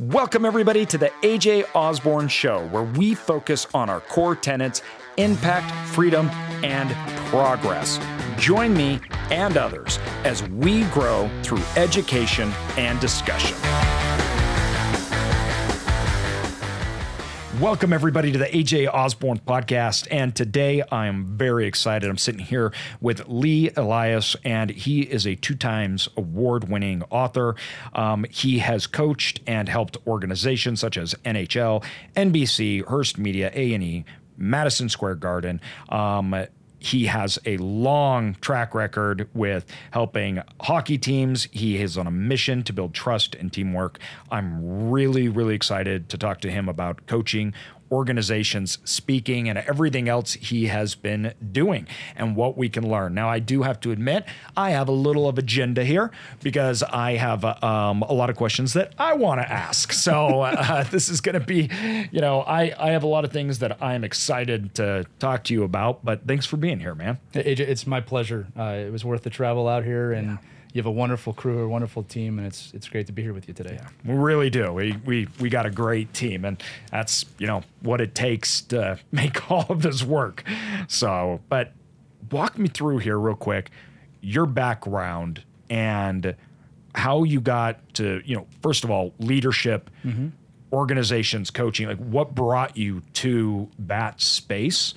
Welcome, everybody, to the AJ Osborne Show, where we focus on our core tenets impact, freedom, and progress. Join me and others as we grow through education and discussion. Welcome, everybody, to the AJ Osborne podcast. And today I am very excited. I'm sitting here with Lee Elias, and he is a two times award winning author. Um, he has coached and helped organizations such as NHL, NBC, Hearst Media, A&E, Madison Square Garden. Um, he has a long track record with helping hockey teams. He is on a mission to build trust and teamwork. I'm really, really excited to talk to him about coaching organizations speaking and everything else he has been doing and what we can learn. Now, I do have to admit, I have a little of agenda here because I have um, a lot of questions that I want to ask. So uh, this is going to be, you know, I, I have a lot of things that I'm excited to talk to you about, but thanks for being here, man. AJ, it's my pleasure. Uh, it was worth the travel out here and. Yeah you have a wonderful crew, a wonderful team, and it's it's great to be here with you today. Yeah, we really do. We we we got a great team, and that's you know what it takes to make all of this work. So, but walk me through here real quick, your background and how you got to you know first of all leadership. Mm-hmm. Organizations, coaching, like what brought you to that space?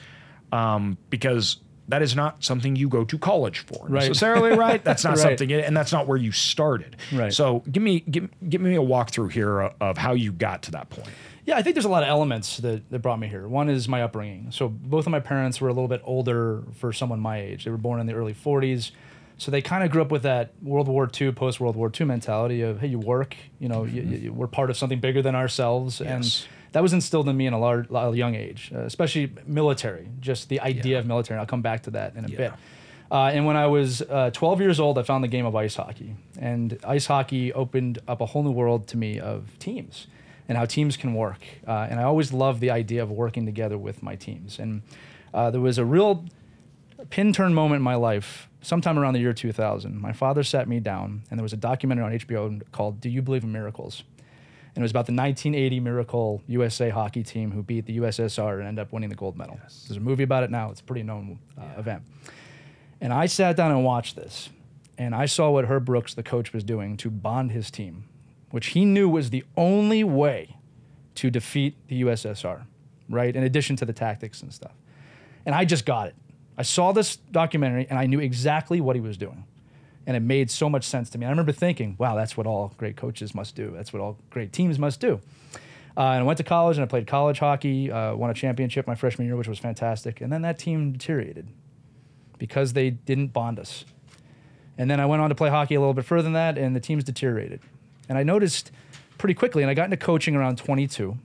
Um, because that is not something you go to college for right. necessarily, right? That's not right. something, and that's not where you started. Right. So give me give, give me a walkthrough here of how you got to that point. Yeah, I think there's a lot of elements that, that brought me here. One is my upbringing. So both of my parents were a little bit older for someone my age. They were born in the early 40s. So they kind of grew up with that World War II, post World War II mentality of, hey, you work, you know, mm-hmm. you, you, we're part of something bigger than ourselves. Yes. And that was instilled in me in a large, young age, uh, especially military, just the idea yeah. of military. I'll come back to that in a yeah. bit. Uh, and when I was uh, 12 years old, I found the game of ice hockey. And ice hockey opened up a whole new world to me of teams and how teams can work. Uh, and I always loved the idea of working together with my teams. And uh, there was a real pin turn moment in my life, sometime around the year 2000. My father sat me down, and there was a documentary on HBO called Do You Believe in Miracles? And it was about the 1980 Miracle USA hockey team who beat the USSR and ended up winning the gold medal. Yes. There's a movie about it now. It's a pretty known uh, yeah. event. And I sat down and watched this, and I saw what Herb Brooks, the coach, was doing to bond his team, which he knew was the only way to defeat the USSR, right? In addition to the tactics and stuff. And I just got it. I saw this documentary and I knew exactly what he was doing and it made so much sense to me. I remember thinking, wow, that's what all great coaches must do. That's what all great teams must do. Uh, and I went to college and I played college hockey, uh, won a championship my freshman year, which was fantastic. And then that team deteriorated because they didn't bond us. And then I went on to play hockey a little bit further than that, and the teams deteriorated. And I noticed pretty quickly, and I got into coaching around 22.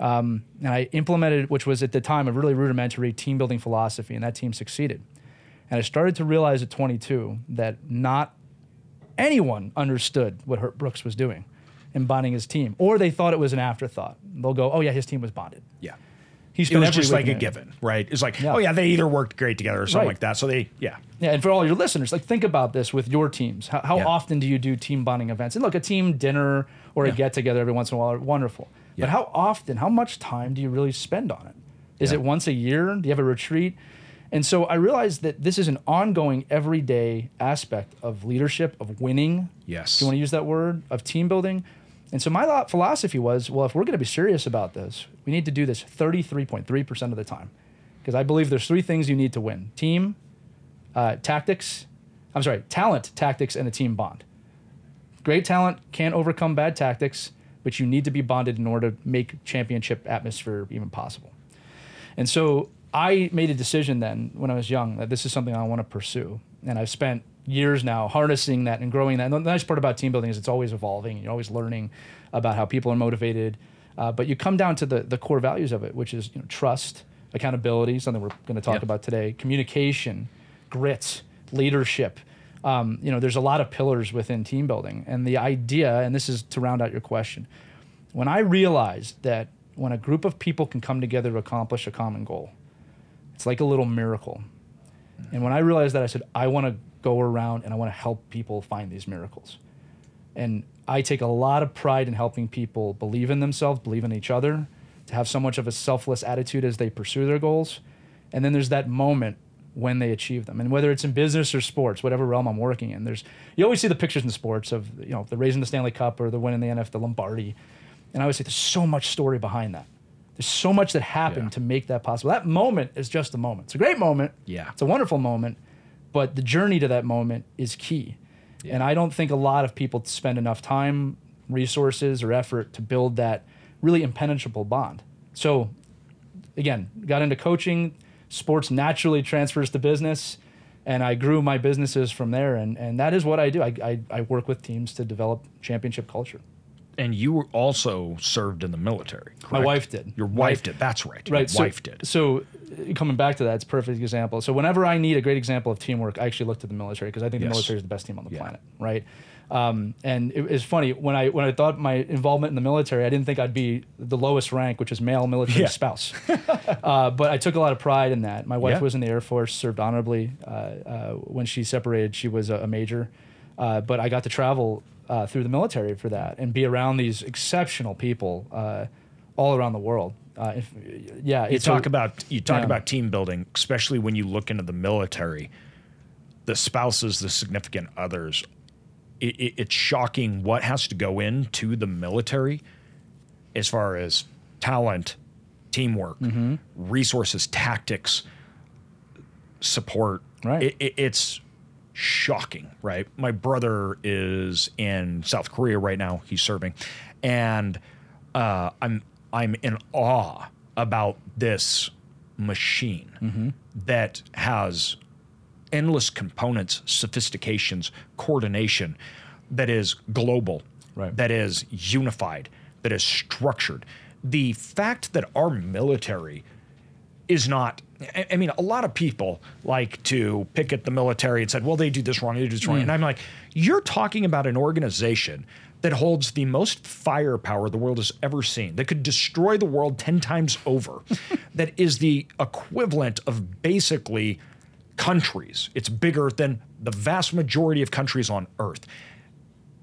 Um, and I implemented, which was at the time a really rudimentary team building philosophy, and that team succeeded. And I started to realize at 22 that not anyone understood what Herb Brooks was doing in bonding his team, or they thought it was an afterthought. They'll go, "Oh yeah, his team was bonded." Yeah, he's it was just like a given, right? It's like, yeah. oh yeah, they either worked great together or something right. like that. So they, yeah, yeah. And for all your listeners, like think about this with your teams. How, how yeah. often do you do team bonding events? And look, a team dinner or a get together every once in a while are wonderful. But how often? How much time do you really spend on it? Is it once a year? Do you have a retreat? And so I realized that this is an ongoing, everyday aspect of leadership, of winning. Yes. Do you want to use that word? Of team building. And so my philosophy was well, if we're going to be serious about this, we need to do this 33.3% of the time. Because I believe there's three things you need to win team, uh, tactics, I'm sorry, talent, tactics, and a team bond. Great talent can't overcome bad tactics, but you need to be bonded in order to make championship atmosphere even possible. And so I made a decision then when I was young that this is something I want to pursue. And I've spent years now harnessing that and growing that. And the nice part about team building is it's always evolving. You're always learning about how people are motivated. Uh, but you come down to the, the core values of it, which is you know, trust, accountability, something we're going to talk yep. about today, communication, grit, leadership. Um, you know, there's a lot of pillars within team building. And the idea, and this is to round out your question, when I realized that when a group of people can come together to accomplish a common goal, it's like a little miracle. And when I realized that, I said, I want to go around and I want to help people find these miracles. And I take a lot of pride in helping people believe in themselves, believe in each other, to have so much of a selfless attitude as they pursue their goals. And then there's that moment when they achieve them. And whether it's in business or sports, whatever realm I'm working in, there's you always see the pictures in sports of you know the raising the Stanley Cup or the winning the NF the Lombardi. And I always say there's so much story behind that. There's so much that happened Yeah. to make that possible. That moment is just a moment. It's a great moment. Yeah. It's a wonderful moment, but the journey to that moment is key. And I don't think a lot of people spend enough time, resources, or effort to build that really impenetrable bond. So, again, got into coaching. Sports naturally transfers to business, and I grew my businesses from there. And, and that is what I do. I, I, I work with teams to develop championship culture. And you also served in the military. My wife did. Your wife did. That's right. Right. Your so, wife did. So, uh, coming back to that, it's a perfect example. So, whenever I need a great example of teamwork, I actually look to the military because I think Yes. the military is the best team on the Yeah. planet. Right. Um, and it, it's funny when I when I thought my involvement in the military, I didn't think I'd be the lowest rank, which is male military Yeah. spouse. uh, but I took a lot of pride in that. My wife Yeah. was in the Air Force, served honorably. Uh, uh, when she separated, she was a, a major. Uh, but I got to travel uh, through the military for that and be around these exceptional people uh, all around the world. Uh, if, yeah, You it's a- talk about you talk yeah. about team building, especially when you look into the military. The spouses, the significant others, it, it, it's shocking what has to go into the military as far as talent, teamwork, Mm-hmm. resources, tactics, support. Right. It, it's shocking, right? My brother is in South Korea right now. He's serving, and uh, I'm I'm in awe about this machine Mm-hmm. that has endless components, sophistications, coordination that is global, Right. that is unified, that is structured. The fact that our military is not I mean, a lot of people like to pick at the military and said, well, they do this wrong, they do this Mm. wrong. And I'm like, you're talking about an organization that holds the most firepower the world has ever seen, that could destroy the world 10 times over, that is the equivalent of basically countries. It's bigger than the vast majority of countries on earth.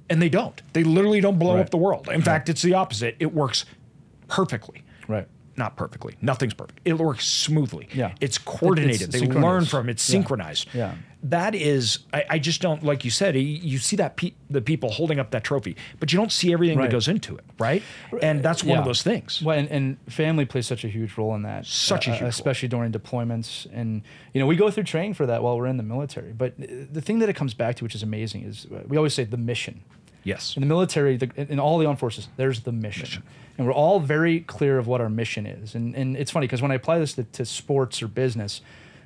And they don't. They literally don't blow Right. up the world. In fact, it's the opposite. It works perfectly right. Not perfectly. Nothing's perfect. It works smoothly. Yeah. It's coordinated. It's they learn from it. It's synchronized. Yeah. That is, I, I just don't, like you said, you- see that pe- the people holding up that trophy, but you don't see everything that goes into it, right? And that's one of those things. Well, and, and family plays such a huge role in that. Such a uh, huge role. especially during deployments, and you know we go through training for that while we're in the military. But the thing that it comes back to, which is amazing, is uh, we always say the mission. Yes. In the military, the, in all the armed forces, there's the mission. And we're all very clear of what our mission is. And, and it's funny because when I apply this to, to sports or business,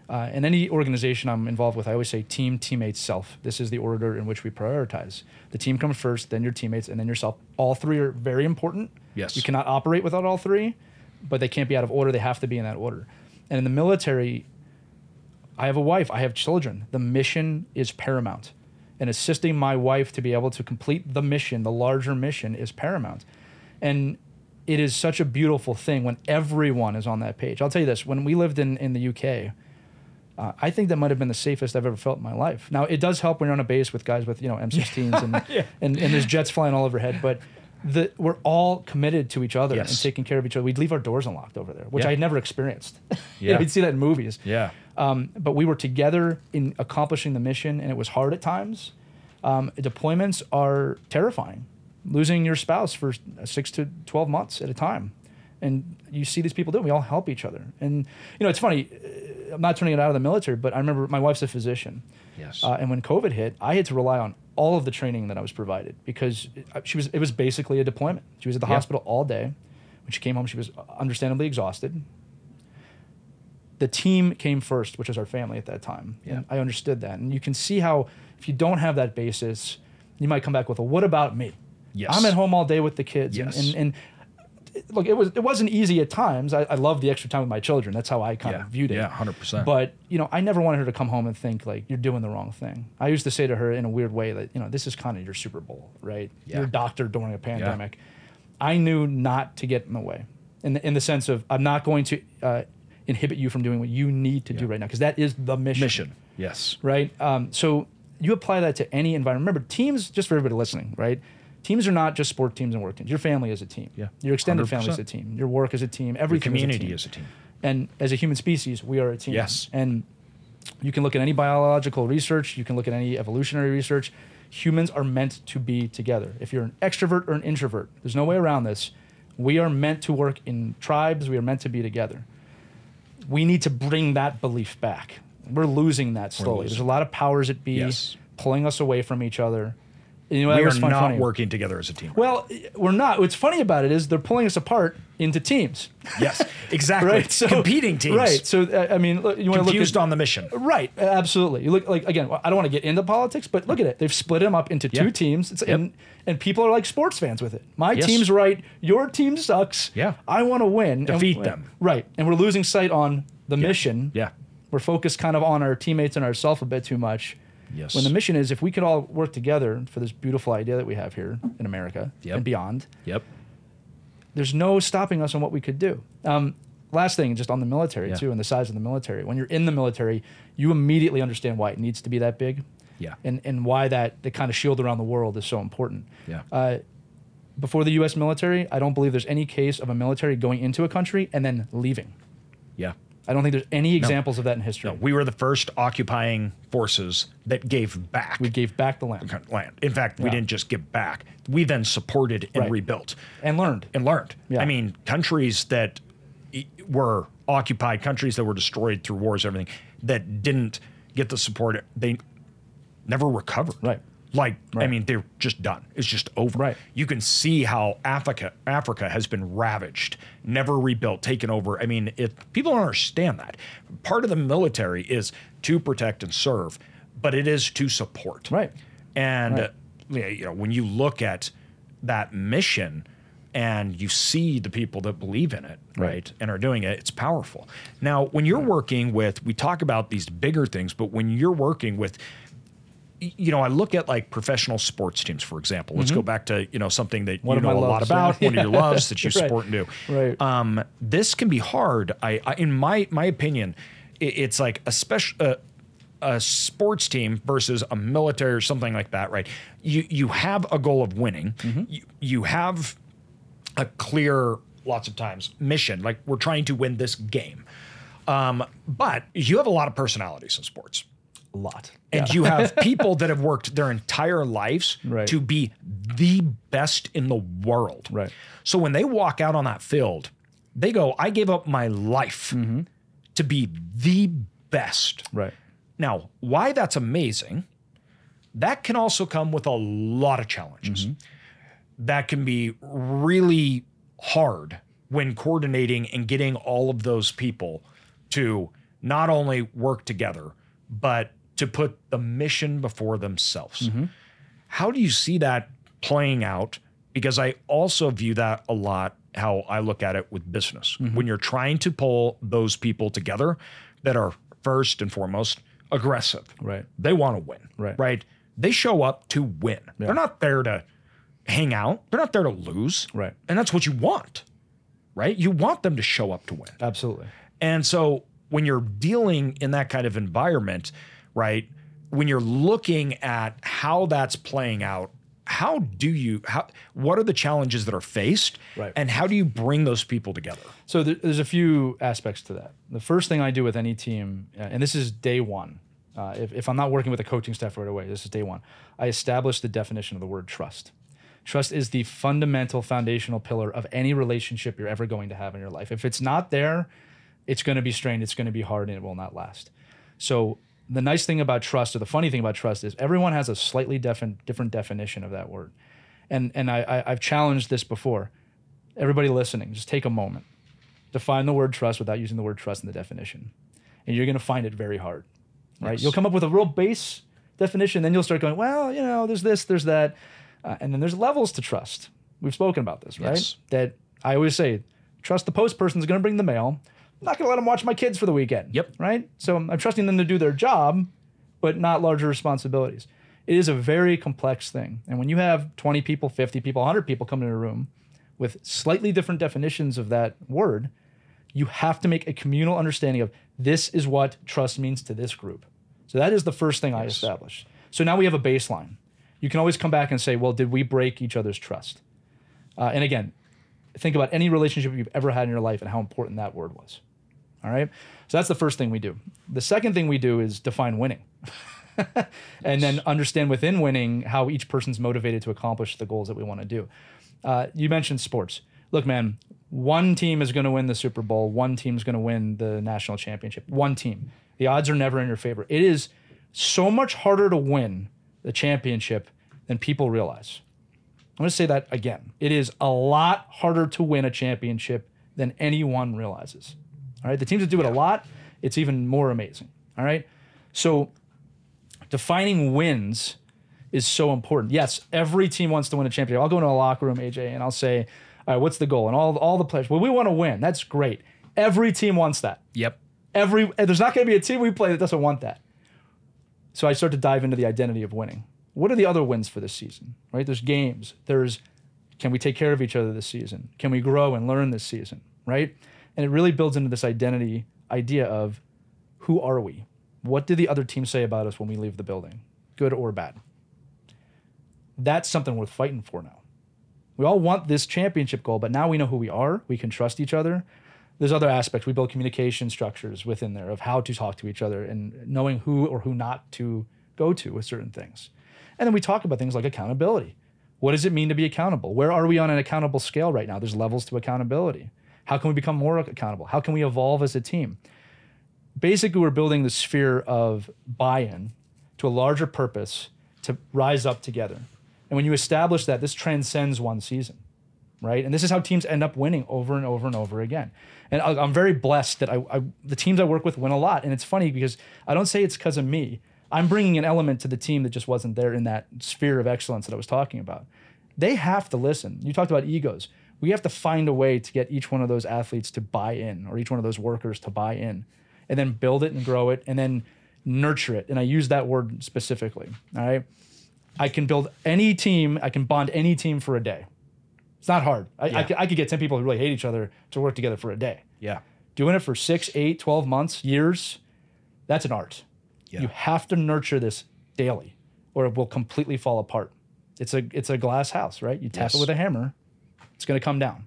uh, in any organization I'm involved with, I always say team, teammates, self. This is the order in which we prioritize. The team comes first, then your teammates, and then yourself. All three are very important. Yes. You cannot operate without all three, but they can't be out of order. They have to be in that order. And in the military, I have a wife, I have children. The mission is paramount. And assisting my wife to be able to complete the mission, the larger mission, is paramount. And it is such a beautiful thing when everyone is on that page. I'll tell you this when we lived in, in the UK, uh, I think that might have been the safest I've ever felt in my life. Now, it does help when you're on a base with guys with, you know, M16s and, and, and there's jets flying all overhead, but the, we're all committed to each other and taking care of each other. We'd leave our doors unlocked over there, which Yeah. I had never experienced. You know, Yeah. You'd see that in movies. Yeah. Um, but we were together in accomplishing the mission, and it was hard at times. Um, deployments are terrifying. Losing your spouse for six to twelve months at a time, and you see these people do. it. We all help each other, and you know it's funny. uh, I'm not turning it out of the military, but I remember my wife's a physician. Yes. Uh, and when COVID hit, I had to rely on all of the training that I was provided because it, she was. It was basically a deployment. She was at the Yeah. hospital all day. When she came home, she was understandably exhausted the team came first, which was our family at that time. Yeah. And I understood that. And you can see how if you don't have that basis, you might come back with a what about me? Yes. I'm at home all day with the kids. Yes. And, and, and look, it was it wasn't easy at times. I, I love the extra time with my children. That's how I kind Yeah. of viewed it. Yeah, 100%. But you know, I never wanted her to come home and think like you're doing the wrong thing. I used to say to her in a weird way that you know this is kind of your Super Bowl, right? Yeah. You're a doctor during a pandemic. Yeah. I knew not to get in the way, in the, in the sense of I'm not going to uh, inhibit you from doing what you need to do right now because that is the mission. Mission. Yes. right? Um, so you apply that to any environment. Remember, teams. Just for everybody listening, right? teams are not just sport teams and work teams. Your family is a team. Yeah. Your extended family is a team. Your work is a team. Every Community is a team. is a team. And as a human species, we are a team. Yes. And you can look at any biological research, you can look at any evolutionary research. Humans are meant to be together. If you're an extrovert or an introvert, there's no way around this. We are meant to work in tribes, we are meant to be together. We need to bring that belief back. We're losing that slowly. losing. There's a lot of powers at be Yes. pulling us away from each other. You know, We are not funny. working together as a team. Well, we're not. What's funny about it is they're pulling us apart into teams. yes, exactly. right? So Competing teams. Right. So uh, I mean, look, you want to look Confused on the mission. right? Absolutely. You look like again. I don't want to get into politics, but look at it. They've split them up into Yeah. two teams, it's, Yep. and and people are like sports fans with it. My Yes. team's right. Your team sucks. Yeah. I want to win. Defeat and, them. Right. And we're losing sight on the mission. Yeah. We're focused kind of on our teammates and ourselves a bit too much. Yes. When the mission is, if we could all work together for this beautiful idea that we have here in America Yep. and beyond, Yep. there's no stopping us on what we could do. Um, last thing, just on the military Yeah. too, and the size of the military. When you're in the military, you immediately understand why it needs to be that big, Yeah. and and why that the kind of shield around the world is so important. Yeah. Uh, before the U.S. military, I don't believe there's any case of a military going into a country and then leaving. yeah. I don't think there's any examples of that in history. We were the first occupying forces that gave back We gave back the land land. In fact, we Yeah. didn't just give back. We then supported and Right. rebuilt and learned. and learned. Yeah. I mean, countries that were occupied, countries that were destroyed through wars, everything that didn't get the support, they never recovered. Right. Like, I mean, they're just done. It's just over. Right. You can see how Africa Africa has been ravaged, never rebuilt, taken over. I mean, if people don't understand that, part of the military is to protect and serve, but it is to support. Right. And Right. uh, you know, when you look at that mission and you see the people that believe in it, right, Right. and are doing it, it's powerful. Now, when you're working with, we talk about these bigger things, but when you're working with, you know, I look at like professional sports teams, for example. Let's go back to you know something that Mm-hmm. One you know a lot about, yeah. one of your loves that you Right. support and do. Right. Um, this can be hard. I, I in my my opinion, i- it's like a special. Uh, a sports team versus a military or something like that, right? You you have a goal of winning. Mm-hmm. You, you have a clear, lots of times, mission. Like we're trying to win this game. Um, but you have a lot of personalities in sports. A lot. And you have people that have worked their entire lives Right. to be the best in the world. Right. So when they walk out on that field, they go, I gave up my life mm-hmm. to be the best. Right. Now, why that's amazing, that can also come with a lot of challenges. Mm-hmm. That can be really hard when coordinating and getting all of those people to not only work together, but to put the mission before themselves. Mm-hmm. How do you see that playing out? Because I also view that a lot how I look at it with business. Mm-hmm. When you're trying to pull those people together that are first and foremost aggressive. Right. They want to win. Right. Right. They show up to win. They're not there to hang out. They're not there to lose. Right. And that's what you want. Right? You want them to show up to win. Absolutely. And so when you're dealing in that kind of environment, right? When you're looking at how that's playing out, how do you how what are the challenges that are faced Right. and how do you bring those people together? So there's a few aspects to that. The first thing I do with any team, uh, and this is day one, uh, if, if I'm not working with a coaching staff right away, this is day one. I establish the definition of the word trust. Trust is the fundamental foundational pillar of any relationship you're ever going to have in your life. If it's not there, it's going to be strained, it's going to be hard, and it will not last. So the nice thing about trust, or the funny thing about trust, is everyone has a slightly different different definition of that word. And and I, I I've challenged this before. Everybody listening, just take a moment define the word trust without using the word trust in the definition. And you're going to find it very hard, right? Yes. You'll come up with a real base definition, then you'll start going, well, you know, there's this, there's that. Uh, and then there's levels to trust. We've spoken about this, right? Yes. That I always say, trust the post person's going to bring the mail. I'm not going to let them watch my kids for the weekend. Yep. Right? So I'm trusting them to do their job, but not larger responsibilities. It is a very complex thing. And when you have 20 people, 50 people, 100 people come in a room with slightly different definitions of that word, you have to make a communal understanding of this is what trust means to this group. So that is the first thing I establish. So now we have a baseline. you can always come back and say, well, did we break each other's trust? Uh, and again, think about any relationship you've ever had in your life and how important that word was. All right. So that's the first thing we do. The second thing we do is define winning. and then understand within winning how each person's motivated to accomplish the goals that we want to do. Uh, you mentioned sports. Look, man, one team is going to win the Super Bowl, one team is going to win the national championship. One team. The odds are never in your favor. It is so much harder to win the championship than people realize. I'm going to say that again. It is a lot harder to win a championship than anyone realizes. All right. The teams that do it a lot, it's even more amazing. All right. So defining wins is so important. Yes, every team wants to win a championship. I'll go into a locker room, AJ, and I'll say, all right, what's the goal? And all, all the players, well, we want to win. That's great. Every team wants that. Yep. Every there's not going to be a team we play that doesn't want that. So I start to dive into the identity of winning. What are the other wins for this season? Right? There's games. There's can we take care of each other this season? Can we grow and learn this season? Right? And it really builds into this identity idea of who are we? What do the other team say about us when we leave the building, good or bad? That's something worth fighting for now. We all want this championship goal, but now we know who we are. We can trust each other. There's other aspects. We build communication structures within there of how to talk to each other and knowing who or who not to go to with certain things. And then we talk about things like accountability. What does it mean to be accountable? Where are we on an accountable scale right now? There's levels to accountability. How can we become more accountable? How can we evolve as a team? basically we're building the sphere of buy-in to a larger purpose to rise up together. And when you establish that, this transcends one season, right? And this is how teams end up winning over and over and over again. And I'm very blessed that I, I the teams I work with win a lot. And it's funny because I don't say it's because of me. I'm bringing an element to the team that just wasn't there in that sphere of excellence that I was talking about. They have to listen. You talked about egos. We have to find a way to get each one of those athletes to buy in or each one of those workers to buy in and then build it and grow it and then nurture it. And I use that word specifically. All right. I can build any team, I can bond any team for a day. It's not hard. I, yeah. I, could, I could get 10 people who really hate each other to work together for a day. Yeah. Doing it for six, eight, 12 months, years, that's an art. Yeah. You have to nurture this daily or it will completely fall apart. It's a it's a glass house, right? You tap yes. it with a hammer, it's going to come down.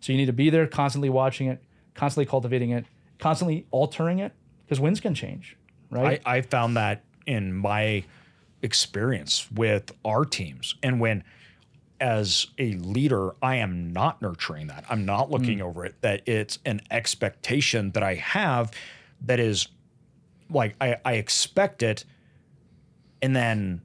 So you need to be there constantly watching it, constantly cultivating it, constantly altering it because winds can change, right? I, I found that in my experience with our teams. And when, as a leader, I am not nurturing that, I'm not looking mm. over it, that it's an expectation that I have that is like I, I expect it. And then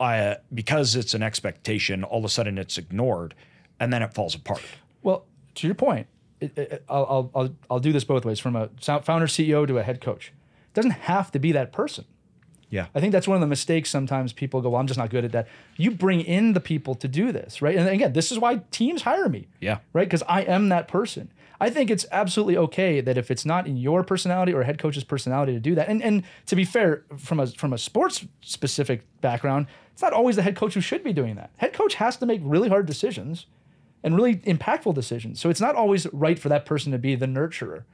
I, because it's an expectation, all of a sudden it's ignored and then it falls apart. Well, to your point, it, it, I'll, I'll, I'll do this both ways from a founder CEO to a head coach. It doesn't have to be that person. Yeah. I think that's one of the mistakes sometimes people go, well, I'm just not good at that. You bring in the people to do this, right? And again, this is why teams hire me. Yeah. Right? Because I am that person. I think it's absolutely okay that if it's not in your personality or head coach's personality to do that. And and to be fair, from a from a sports specific background, it's not always the head coach who should be doing that. Head coach has to make really hard decisions and really impactful decisions. So it's not always right for that person to be the nurturer,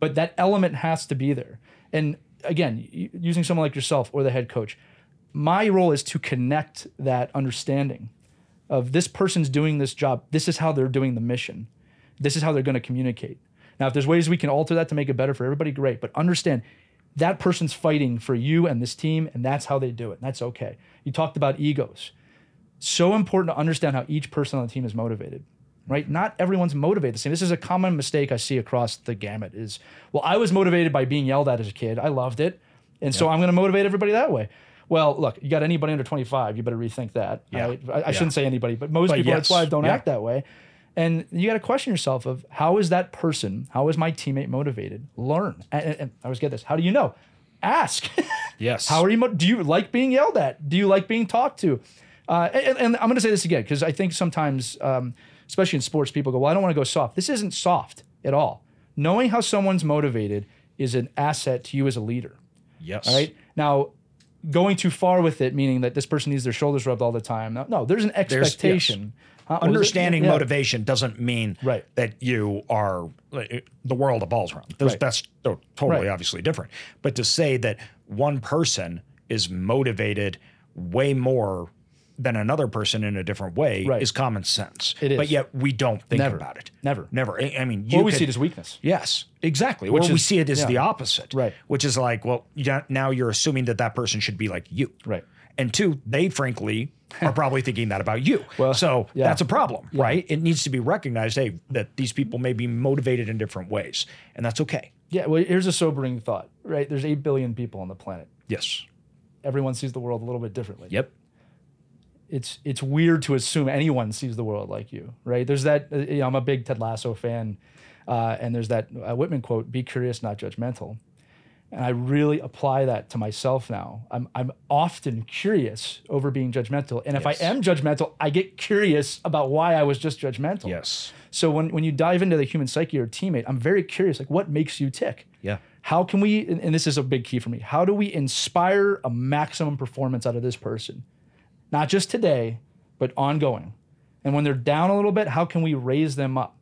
but that element has to be there. And again, using someone like yourself or the head coach, my role is to connect that understanding of this person's doing this job. This is how they're doing the mission. This is how they're going to communicate. Now, if there's ways we can alter that to make it better for everybody, great. But understand that person's fighting for you and this team, and that's how they do it. And that's okay. You talked about egos so important to understand how each person on the team is motivated right? Not everyone's motivated the same. This is a common mistake i see across the gamut is well i was motivated by being yelled at as a kid. I loved it. And so i'm going to motivate everybody that way. Well look you got anybody under 25 you better rethink that yeah. I, I, I shouldn't say anybody but most but people yes. at 25 don't yeah. act that way. And you got to question yourself of how is that person how is my teammate motivated? Learn. And, and, and i always get this how do you know? Ask. Yes. How are you mo- do you like being yelled at? Do you like being talked to uh, and, and, I'm going to say this again because I think sometimes, um, especially in sports, people go, "Well, I don't want to go soft." This isn't soft at all. Knowing how someone's motivated is an asset to you as a leader. Yes. All right. Now, going too far with it, meaning that this person needs their shoulders rubbed all the time. No, no there's an expectation. There's, Yes. Understanding yeah. motivation doesn't mean right. that you are the world of balls around. Those, right. That's totally right. obviously different. But to say that one person is motivated way more than another person in a different way Right. is common sense. It is. But yet we don't think Never. about it. Never. Never. I I mean, you Or we could- see it as weakness. Yes, exactly. Which or we see it as yeah. the opposite. Right. Which is like, well, yeah, now you're assuming that that person should be like you. Right. And two, they frankly are probably thinking that about you. Well, so yeah. that's a problem, right? It needs to be recognized, hey, that these people may be motivated in different ways, and that's okay. Yeah. Well, here's a sobering thought, right? There's 8 billion people on the planet. Yes. Everyone sees the world a little bit differently. Yep. It's it's weird to assume anyone sees the world like you, right? There's that. uh, You know, I'm a big Ted Lasso fan, uh, and there's that uh, Whitman quote: "Be curious, not judgmental." And I really apply that to myself now. I'm I'm often curious over being judgmental, and if Yes. I am judgmental, I get curious about why I was just judgmental. Yes. So when when you dive into the human psyche or teammate, I'm very curious. Like, what makes you tick? Yeah. How can we, and and this is a big key for me, how do we inspire a maximum performance out of this person? Not just today, but ongoing. And when they're down a little bit, how can we raise them up?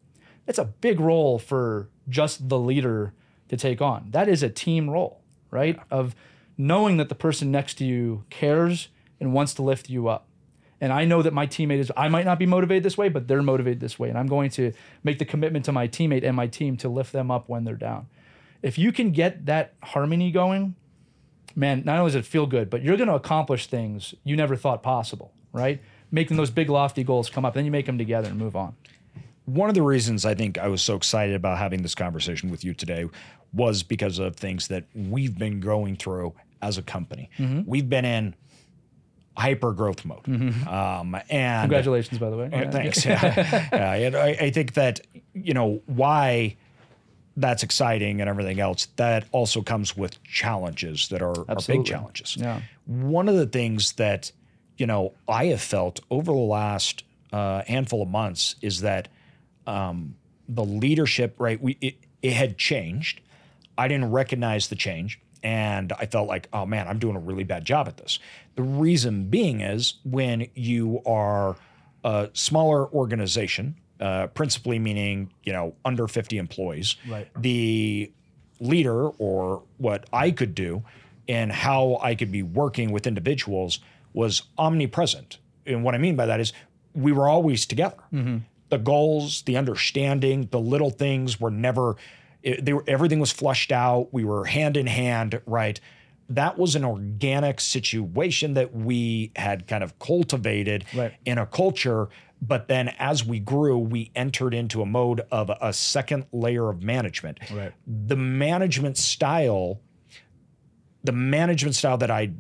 That's a big role for just the leader to take on. That is a team role, right? Of knowing that the person next to you cares and wants to lift you up. And I know that my teammate is, I might not be motivated this way, but they're motivated this way. And I'm going to make the commitment to my teammate and my team to lift them up when they're down. If you can get that harmony going, man, not only does it feel good, but you're going to accomplish things you never thought possible, right? Making those big lofty goals come up, then you make them together and move on. One of the reasons I think I was so excited about having this conversation with you today was because of things that we've been going through as a company. We've been in hyper growth mode. Um, and Congratulations, by the way. Uh, Yeah. Thanks. Yeah. yeah, I, I think that you know why that's exciting and everything else. That also comes with challenges that are, are big challenges. Yeah. One of the things that you know I have felt over the last uh, handful of months is that um, the leadership, right? We it, it had changed. I didn't recognize the change. And I felt like, oh man, I'm doing a really bad job at this. The reason being is when you are a smaller organization, uh, principally meaning, you know, under 50 employees, Right. the leader or what I could do and how I could be working with individuals was omnipresent. And what I mean by that is we were always together. The goals, the understanding, the little things were never, it, they were, everything was flushed out. We were hand in hand, right? That was an organic situation that we had kind of cultivated Right. in a culture. But then as we grew, we entered into a mode of a second layer of management. Right. The management style, the management style that I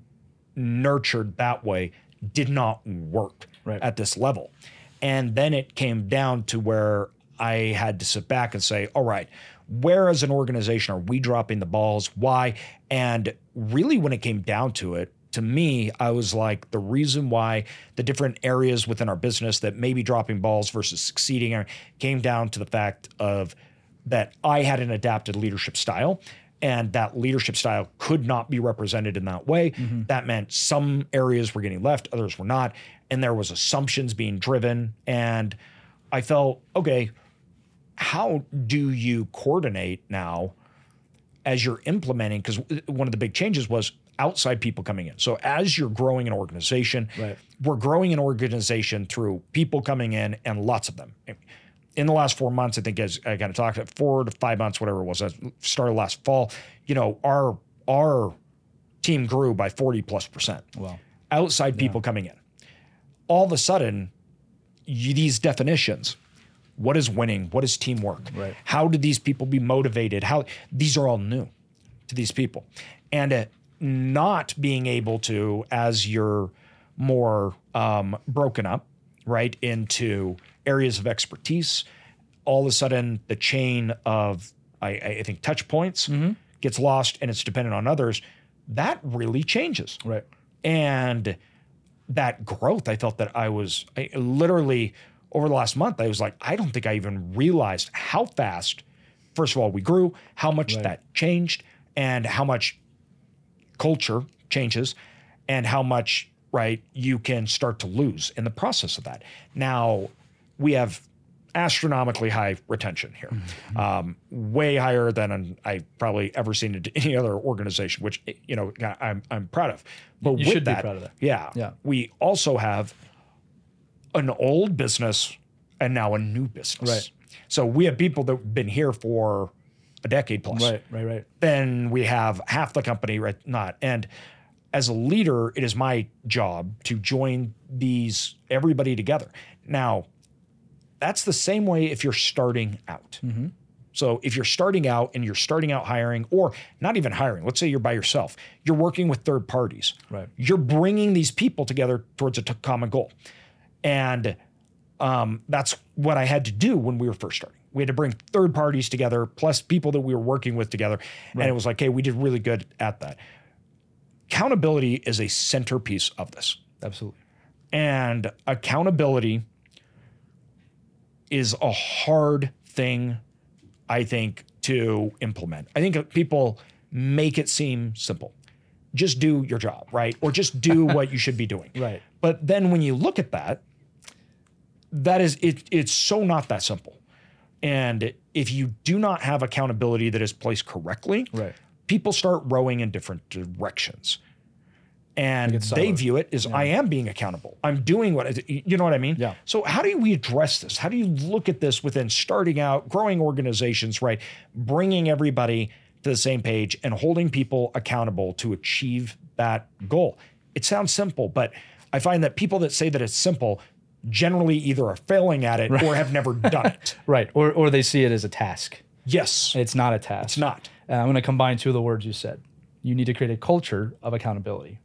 nurtured that way did not work Right. at this level. And then it came down to where I had to sit back and say, all right, where as an organization are we dropping the balls? Why? And really, when it came down to it, to me, I was like, the reason why the different areas within our business that may be dropping balls versus succeeding came down to the fact of that I had an adapted leadership style and that leadership style could not be represented in that way. Mm-hmm. That meant some areas were getting left, others were not, and there was assumptions being driven and I felt, okay, how do you coordinate now as you're implementing because uh, one of the big changes was outside people coming in. So as you're growing an organization, Right. we're growing an organization through people coming in and lots of them. In the last four months, I think as I kind of talked about four to five months, whatever it was, started last fall, you know, our our team grew by 40 plus percent. Wow. Outside people coming in. All of a sudden, you, these definitions, what is winning? What is teamwork? Right. How do these people be motivated? How these are all new to these people, and uh, not being able to, as you're more um, broken up, right into areas of expertise, all of a sudden the chain of I, I think touch points gets lost, and it's dependent on others. That really changes Right. and that growth i felt that i was I, literally over the last month i was like i don't think i even realized how fast first of all we grew how much Right. that changed and how much culture changes and how much right you can start to lose in the process of that now we have astronomically high retention here, Mm-hmm. um, way higher than I've probably ever seen in any other organization, which you know I'm I'm proud of. But You with should be that, proud of that. Yeah, Yeah. We also have an old business and now a new business. Right. So we have people that've been here for a decade plus. Right, right, right. then we have half the company right not. And as a leader it is my job to join these everybody together. Now that's the same way if you're starting out. So if you're starting out and you're starting out hiring or not even hiring let's say you're by yourself you're working with third parties. Right. you're bringing these people together towards a t- common goal. And um, that's what I had to do when we were first starting. We had to bring third parties together, plus people that we were working with together. And it was like, hey, we did really good at that. Accountability is a centerpiece of this. Absolutely. And accountability is a hard thing, I think, to implement. I think people make it seem simple. Just do your job, right? Or just do what you should be doing. Right. But then when you look at that, that is it it's so not that simple. And if you do not have accountability that is placed correctly, Right. people start rowing in different directions. And they view it as I am being accountable. I'm doing what I- you know what I mean? Yeah. So how do we address this? How do you look at this within starting out, growing organizations, right? Bringing everybody to the same page and holding people accountable to achieve that goal. It sounds simple, but I find that people that say that it's simple generally either are failing at it or have never done it. Right. Or or they see it as a task. Yes. It's not a task. It's not. Uh, I'm going to combine two of the words you said. You need to create a culture of accountability.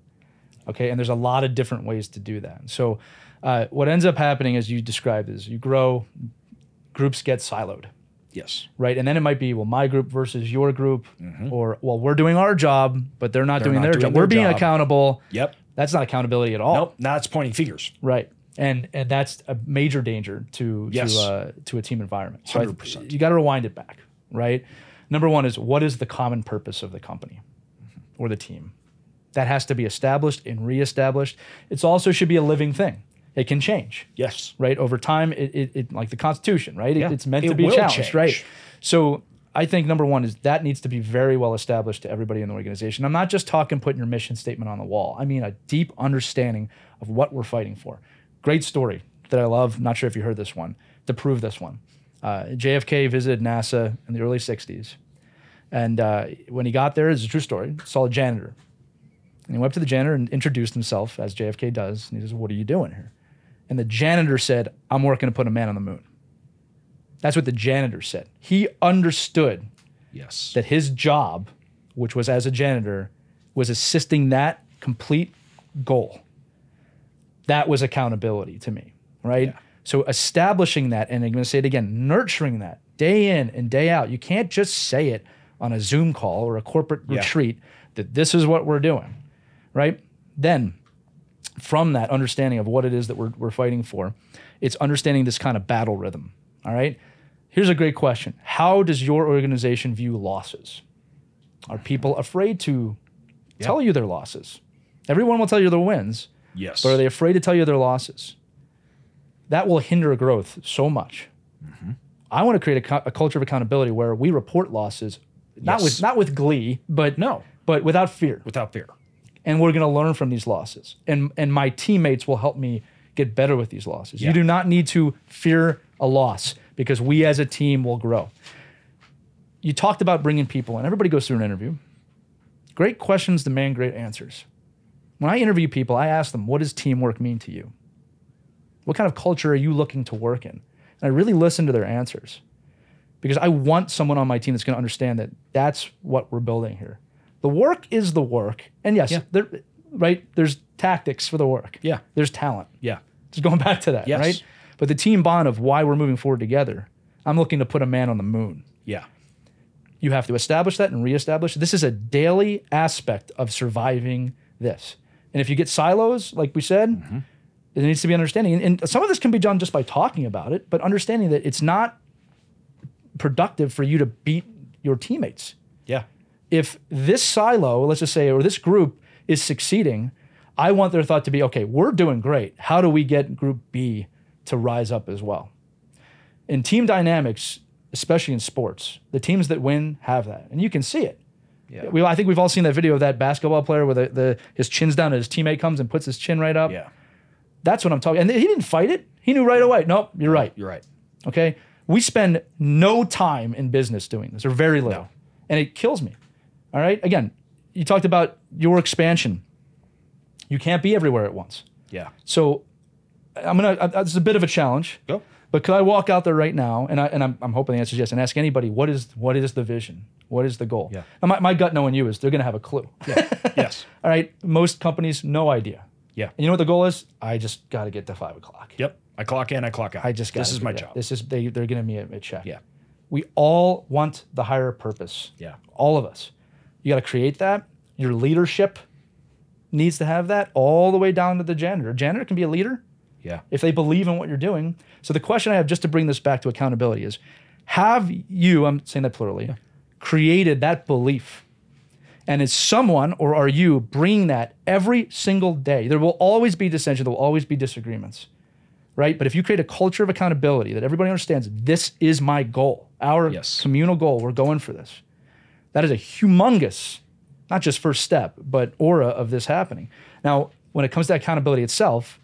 Okay. And there's a lot of different ways to do that. So, uh, what ends up happening, as you described, is you grow, groups get siloed, Yes. right? And then it might be, well, my group versus your group, or, well, we're doing our job, but they're not doing not their doing job. their We're being job. accountable. Yep. That's not accountability at all. Nope. Now it's pointing fingers. Right. And and that's a major danger to Yes. to uh, to a team environment. So I- 100%. you got to rewind it back, right? Number one is what is the common purpose of the company or the team? That has to be established and reestablished. It's also should be a living thing. It can change, Yes. right? Over time, it, it, it like the Constitution, right? It- it's meant It to be challenged, change. right? So I think number one is that needs to be very well established to everybody in the organization. I'm not just talking putting your mission statement on the wall. I mean a deep understanding of what we're fighting for. Great story that I love. Not sure if you heard this one to prove this one. Uh, JFK visited NASA in the early 60s. And uh, when he got there, it's a true story, saw a janitor. And he went up to the janitor and introduced himself, as JFK does. And he says, What are you doing here? And the janitor said, I'm working to put a man on the moon. That's what the janitor said. He understood Yes. that his job, which was as a janitor, was assisting that complete goal. That was accountability to me, right? Yeah. So establishing that, and I'm going to say it again, nurturing that day in and day out. You can't just say it on a Zoom call or a corporate Yeah. retreat that this is what we're doing, right? Then, from that understanding of what it is that we're, we're fighting for, it's understanding this kind of battle rhythm. All right. Here's a great question How does your organization view losses? Are people afraid to tell you their losses? Everyone will tell you their wins, yes. but are they afraid to tell you their losses? That will hinder growth so much. Mm-hmm. I want to create a, cu- a culture of accountability where we report losses, not Yes. with not with glee, but No. but without fear Without fear. and we're going to learn from these losses and and my teammates will help me get better with these losses Yeah. you do not need to fear a loss because we as a team will grow you talked about bringing people in everybody goes through an interview great questions demand great answers when i interview people i ask them what does teamwork mean to you what kind of culture are you looking to work in and i really listen to their answers because I want someone on my team that's going to understand that that's what we're building here. The work is the work, and yes, Yeah. there, right? There's tactics for the work. Yeah. there's talent. Yeah. Just going back to that, Yes. right? But the team bond of why we're moving forward together. I'm looking to put a man on the moon. Yeah. You have to establish that and reestablish. This is a daily aspect of surviving this. And if you get silos, like we said, Mm-hmm. there needs to be understanding. And, and some of this can be done just by talking about it, but understanding that it's not productive for you to beat your teammates. Yeah. If this silo, let's just say, or this group is succeeding, I want their thought to be okay, we're doing great. How do we get group B to rise up as well? In team dynamics, especially in sports, the teams that win have that, and you can see it. Yeah. We, I think we've all seen that video of that basketball player where the, the his chin's down and his teammate comes and puts his chin right up. Yeah. That's what I'm talking. And he didn't fight it. He knew right away. Nope, you're right. You're right. Okay. We spend no time in business doing this, or very little. No. And it kills me. All right. Again, you talked about your expansion. You can't be everywhere at once. Yeah. So I'm gonna. Uh, it's a bit of a challenge. Go. But could I walk out there right now, and I and I'm, I'm hoping the answer is yes, and ask anybody what is what is the vision, what is the goal? Yeah. And my, my gut knowing you is they're gonna have a clue. Yeah. yes. All right. Most companies, no idea. Yeah. And you know what the goal is? I just got to get to five o'clock. Yep. I clock in, I clock out. I just got. This is my job. This is they. They're giving me a, a check. Yeah. We all want the higher purpose. Yeah. All of us. You got to create that. Your leadership needs to have that all the way down to the janitor. Janitor can be a leader Yeah. if they believe in what you're doing. So the question I have just to bring this back to accountability is have you, I'm saying that plurally, yeah. created that belief? And is someone or are you bringing that every single day? There will always be dissension, there will always be disagreements, right? But if you create a culture of accountability that everybody understands, this is my goal, our Yes. communal goal, we're going for this. That is a humongous, not just first step, but aura of this happening. Now, when it comes to accountability itself,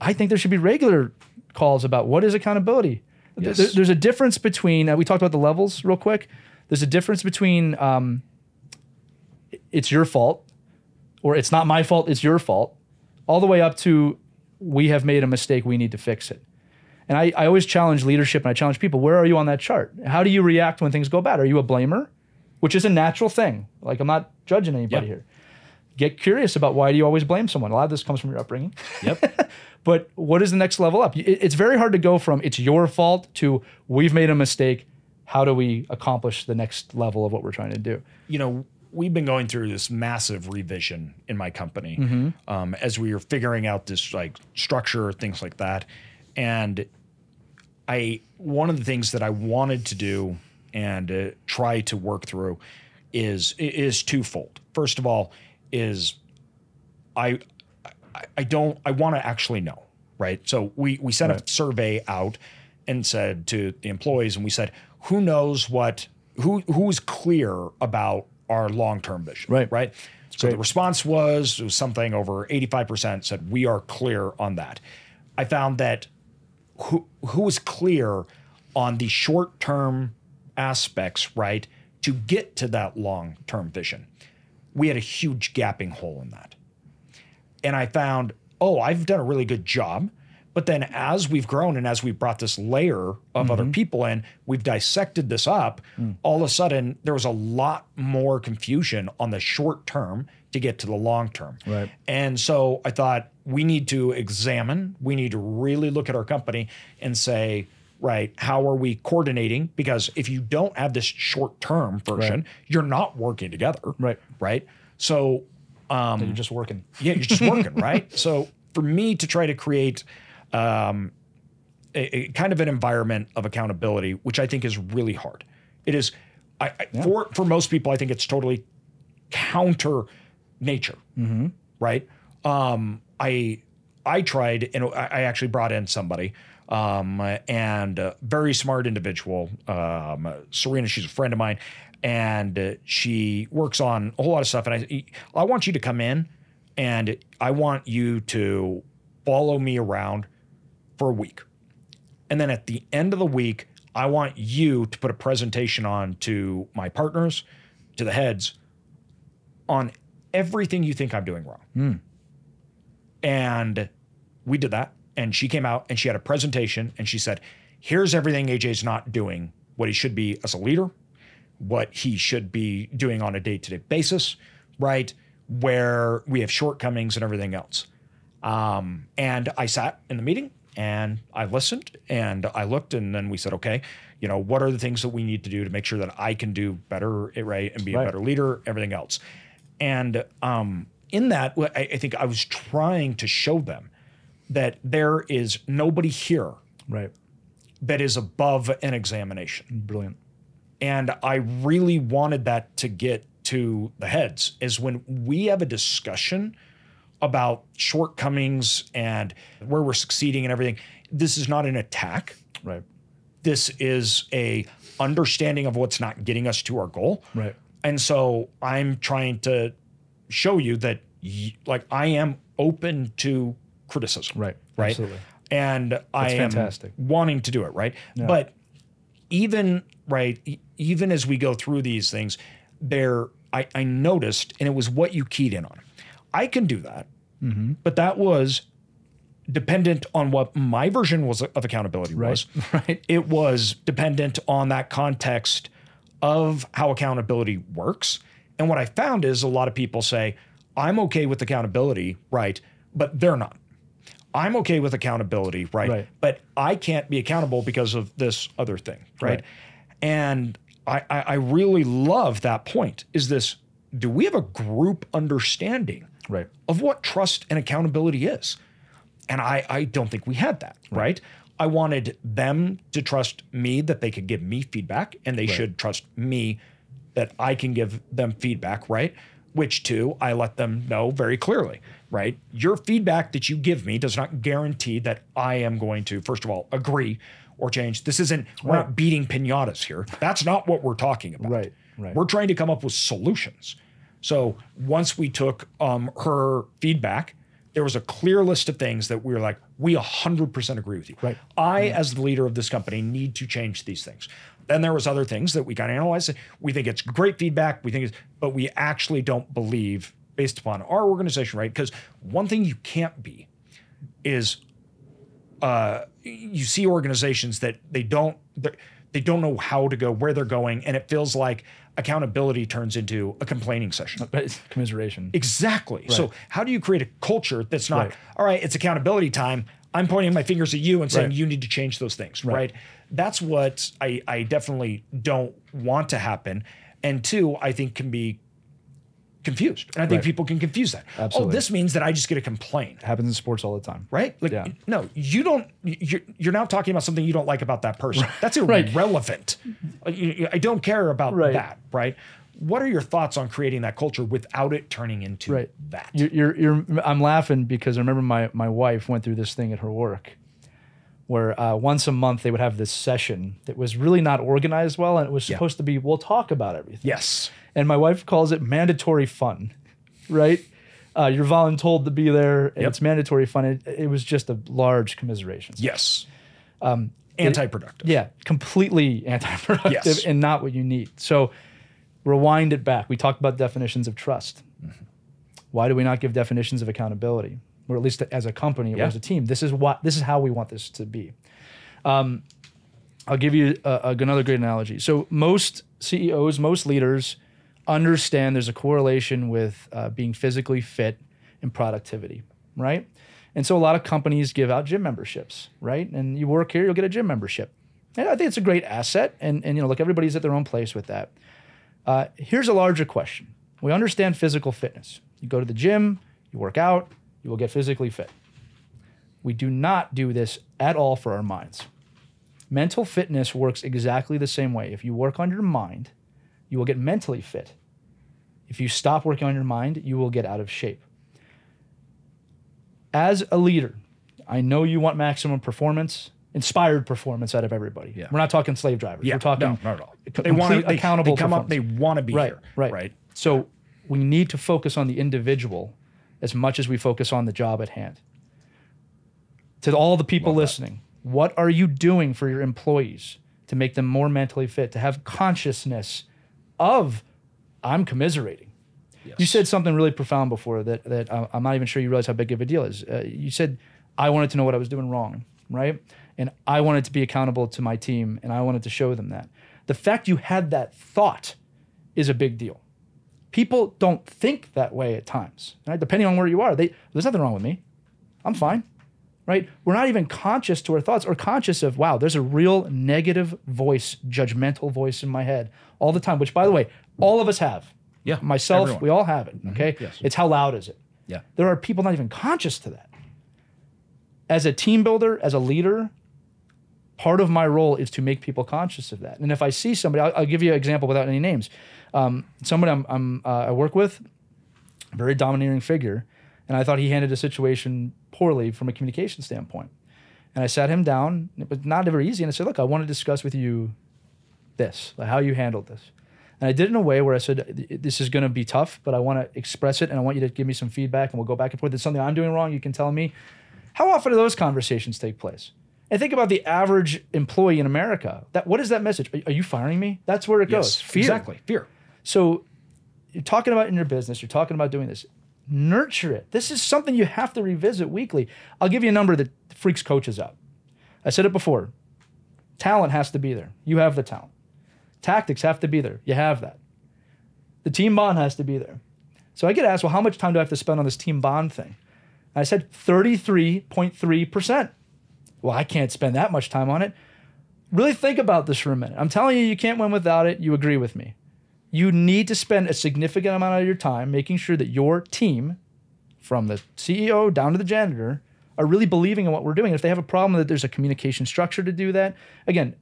I think there should be regular calls about what is accountability. Yes. there- there's a difference between, uh, we talked about the levels real quick. There's a difference between um, it's your fault or it's not my fault, it's your fault, all the way up to we have made a mistake, we need to fix it. And I, I always challenge leadership and I challenge people where are you on that chart? How do you react when things go bad? Are you a blamer? Which is a natural thing. Like, I'm not judging anybody Yeah. here. Get curious about why do you always blame someone? A lot of this comes from your upbringing. Yep. But what is the next level up? It's very hard to go from it's your fault to we've made a mistake. How do we accomplish the next level of what we're trying to do? you know, we've been going through this massive revision in my company um, as we were figuring out this like structure, things like that. And I, one of the things that I wanted to do and uh, try to work through is is twofold. First of all, is I I- I don't I want to actually know, right? So we we sent a survey out and said to the employees and we said who knows what who who's clear about our long-term vision, Right. Right? So the response was, it was something over 85% said we are clear on that. I found that who who was clear on the short-term aspects, right, to get to that long-term vision. We had a huge gapping hole in that and I found, oh, I've done a really good job. But then as we've grown and as we've brought this layer of other mm-hmm. people in, we've dissected this up. Hmm. All of a sudden, there was a lot more confusion on the short term to get to the long term. Right. And so I thought we need to examine, we need to really look at our company and say, right, how are we coordinating? Because if you don't have this short term version, you're not working together. Right. Right. So That you're just working. yeah, you're just working, right? So for me to try to create um, a, a kind of an environment of accountability, which I think is really hard. It is I, I, for for most people. I think it's totally counter nature, right? Um, I I tried, and I actually brought in somebody. Um, and a very smart individual, um, Serena. She's a friend of mine, and she works on a whole lot of stuff. And I, I want you to come in, and I want you to follow me around for a week. And then at the end of the week, I want you to put a presentation on to my partners, to the heads, on everything you think I'm doing wrong. And we did that. And she came out and she had a presentation and she said, Here's everything AJ's not doing, what he should be as a leader, what he should be doing on a day to day basis, right? Where we have shortcomings and everything else. Um, and I sat in the meeting and I listened and I looked and then we said, okay, you know, what are the things that we need to do to make sure that I can do better, right, and be Right. a better leader, everything else. And um, in that, I, I think I was trying to show them that there is nobody here Right. that is above an examination. Brilliant. And I really wanted that to get to the heads is when we have a discussion about shortcomings and where we're succeeding and everything. This is not an attack. Right. this is a understanding of what's not getting us to our goal. Right. And so I'm trying to show you that like I am open to criticism. Right. Right. Absolutely. And I am fantastic. wanting to do it, right? But even right, e- even as we go through these things, there I, I noticed, and it was what you keyed in on. I can do that, Mm-hmm. but that was dependent on what my version was of accountability was. Right. It was dependent on that context of how accountability works. And what I found is a lot of people say, I'm okay with accountability, right? But they're not. I'm okay with accountability, right? Right. But I can't be accountable because of this other thing, right? Right. And I, I, I really love that point. Is this do we have a group understanding Right. of what trust and accountability is? And I, I don't think we had that, right? I wanted them to trust me that they could give me feedback and they should trust me that I can give them feedback, right? Which too, I let them know very clearly, right? Your feedback that you give me does not guarantee that I am going to, first of all, agree or change. This isn't, we're not beating pinatas here. That's not what we're talking about. Right, right. We're trying to come up with solutions. So once we took um, her feedback, there was a clear list of things that we were like, we 100% agree with you. Right. I, as the leader of this company, need to change these things. Then there was other things that we got to analyze. We think it's great feedback. We think it's, but we actually don't believe based upon our organization, right? Because one thing you can't be is uh, you see organizations that they don't they're- don't know how to go where they're going, and it feels like accountability turns into a complaining session. But it's commiseration. Exactly. So how do you create a culture that's not Right. all right? It's accountability time. I'm pointing my fingers at you and saying Right. you need to change those things. Right. That's what I, I definitely don't want to happen. And two, I think can be confused. And I think Right. people can confuse that. Oh, this means that I just get to complain happens in sports all the time. right? Like, Yeah. no, you don't. You're you're now talking about something you don't like about that person. That's irrelevant. You- I don't care about Right. that, right? What are your thoughts on creating that culture without it turning into Right. that? You're, you're, you're, I'm laughing because I remember my, my wife went through this thing at her work where uh, once a month they would have this session that was really not organized well. And it was supposed to be, we'll talk about everything. yes. And my wife calls it mandatory fun, right? Uh, you're voluntold to be there and Yep. it's mandatory fun. It, it was just a large commiseration. Yes. Um, Anti-productive. Yeah, completely anti-productive Yes. and not what you need. So rewind it back. We talked about definitions of trust. Why do we not give definitions of accountability? Or at least as a company or Yeah. as a team, this is what this is how we want this to be. Um, I'll give you a, a- another great analogy. So most CEOs, most leaders understand there's a correlation with uh, being physically fit and productivity, right? And so a lot of companies give out gym memberships, right? And you work here, you'll get a gym membership. And I think it's a great asset. And, and you know, look, everybody's at their own place with that. Uh, here's a larger question. We understand physical fitness. You go to the gym, you work out, you will get physically fit. We do not do this at all for our minds. Mental fitness works exactly the same way. If you work on your mind, you will get mentally fit. If you stop working on your mind, you will get out of shape. As a leader, I know you want maximum performance, inspired performance out of everybody. Yeah. We're not talking slave drivers. Yeah. We're talking no, not at all. They want accountable They come up. They want to be right, here. right, Right. So we need to focus on the individual as much as we focus on the job at hand. To all the people listening, what are you doing for your employees to make them more mentally fit, to have consciousness of I'm commiserating? You said something really profound before that that uh, I'm not even sure you realize how big of a deal is. Uh, you said I wanted to know what I was doing wrong, right? And I wanted to be accountable to my team, and I wanted to show them that. The fact you had that thought is a big deal. People don't think that way at times, right? Depending on where you are, they, there's nothing wrong with me. I'm fine, right? We're not even conscious to our thoughts or conscious of, wow, there's a real negative voice, judgmental voice in my head all the time, which, by the way, all of us have. Yeah. Myself, everyone. we all have it, mm-hmm. okay? Yes. It's how loud is it? Yeah. There are people not even conscious to that. As a team builder, as a leader, part of my role is to make people conscious of that. And if I see somebody, I'll, I'll give you an example without any names. Um, somebody I'm, I'm, uh, I work with, very domineering figure, and I thought he handled a situation poorly from a communication standpoint. And I sat him down. It was not very easy. And I said, look, I want to discuss with you this, like how you handled this. And I did it in a way where I said, this is going to be tough, but I want to express it and I want you to give me some feedback and we'll go back and forth. There's something I'm doing wrong. You can tell me. How often do those conversations take place? And think about the average employee in America. That what is that message? Are, are you firing me? That's where it goes. Fear. Exactly. Fear. So you're talking about in your business, you're talking about doing this. Nurture it. This is something you have to revisit weekly. I'll give you a number that freaks coaches out. I said it before. Talent has to be there. You have the talent. Tactics have to be there. You have that. The team bond has to be there. So I get asked, well, how much time do I have to spend on this team bond thing? And I said 33.3%. Well, I can't spend that much time on it. Really think about this for a minute. I'm telling you, you can't win without it. You agree with me. You need to spend a significant amount of your time making sure that your team, from the CEO down to the janitor, are really believing in what we're doing. If they have a problem, that there's a communication structure to do that. Again,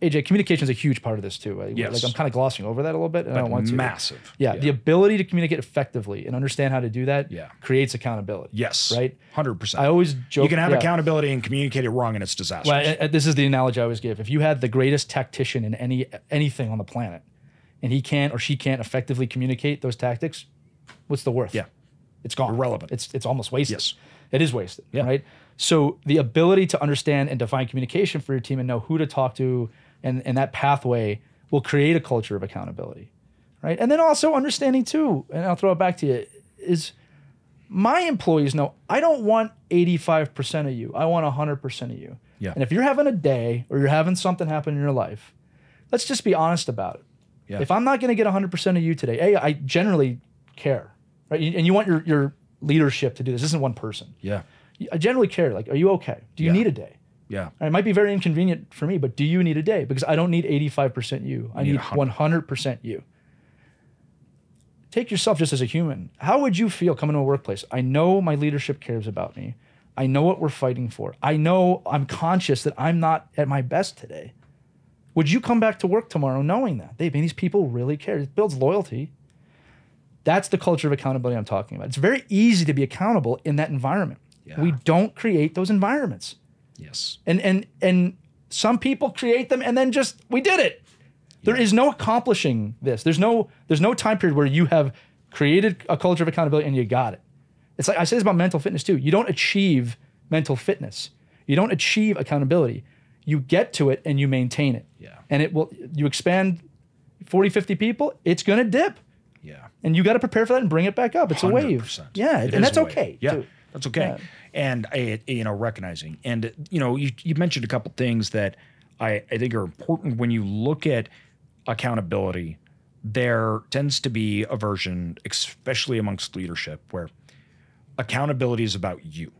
AJ, communication is a huge part of this too. Right? Yes. Like I'm kind of glossing over that a little bit, and I don't want to. Massive. Yeah, the ability to communicate effectively and understand how to do that Yeah. creates accountability. Yes. Right? Hundred percent. I always joke. You can have yeah. accountability and communicate it wrong, and it's disastrous. Well, uh, this is the analogy I always give. If you had the greatest tactician in any anything on the planet, and he can't or she can't effectively communicate those tactics, what's the worth? Yeah. it's gone. Irrelevant. It's it's almost wasted. Yes. it is wasted. Yeah. Right. So the ability to understand and define communication for your team and know who to talk to, and and that pathway will create a culture of accountability, right? And then also understanding too, and I'll throw it back to you is my employees know I don't want 85% of you. I want 100% of you. Yeah. And if you're having a day or you're having something happen in your life, let's just be honest about it. Yeah. If I'm not going to get 100% of you today, A, I generally care, right? And you want your, your leadership to do this. This isn't one person. yeah. I generally care. Like, are you okay? Do you Yeah. need a day? Yeah. It might be very inconvenient for me, but do you need a day? Because I don't need 85% you. I need need 100. 100% you. Take yourself just as a human. How would you feel coming to a workplace? I know my leadership cares about me. I know what we're fighting for. I know I'm conscious that I'm not at my best today. Would you come back to work tomorrow knowing that? They, man, these people really care. It builds loyalty. That's the culture of accountability I'm talking about. It's very easy to be accountable in that environment. Yeah. We don't create those environments Yes. and and and some people create them and then just we did it There is no accomplishing this there's no there's no time period where you have created a culture of accountability and you got it it's like i say this about mental fitness too you don't achieve mental fitness you don't achieve accountability you get to it and you maintain it Yeah. and it will you expand 40 50 people it's going to dip Yeah. and you got to prepare for that and bring it back up it's a wave 100%. yeah It and that's wave. okay Yeah, too. that's okay. Yeah. And I, you know, recognizing and you know, you you mentioned a couple things that I I think are important when you look at accountability. There tends to be a version, especially amongst leadership, where accountability is about you.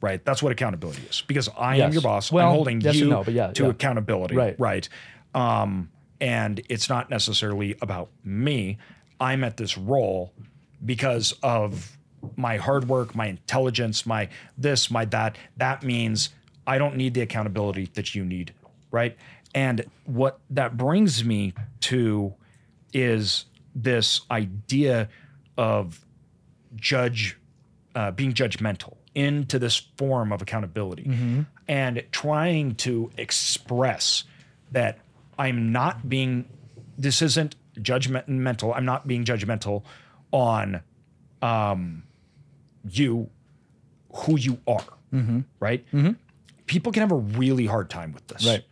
Right. That's what accountability is because I am Mm-hmm. Your boss. Well, I'm holding yes you no, yeah, to yeah. accountability. Right. Right. Um, and it's not necessarily about me. I'm at this role because of my hard work, my intelligence, my this, my that. That means I don't need the accountability that you need. Right. And what that brings me to is this idea of judge uh, being judgmental into this form of accountability and trying to express that I'm not being this isn't judgmental I'm not being judgmental on um, you who you are right people can have a really hard time with this Right.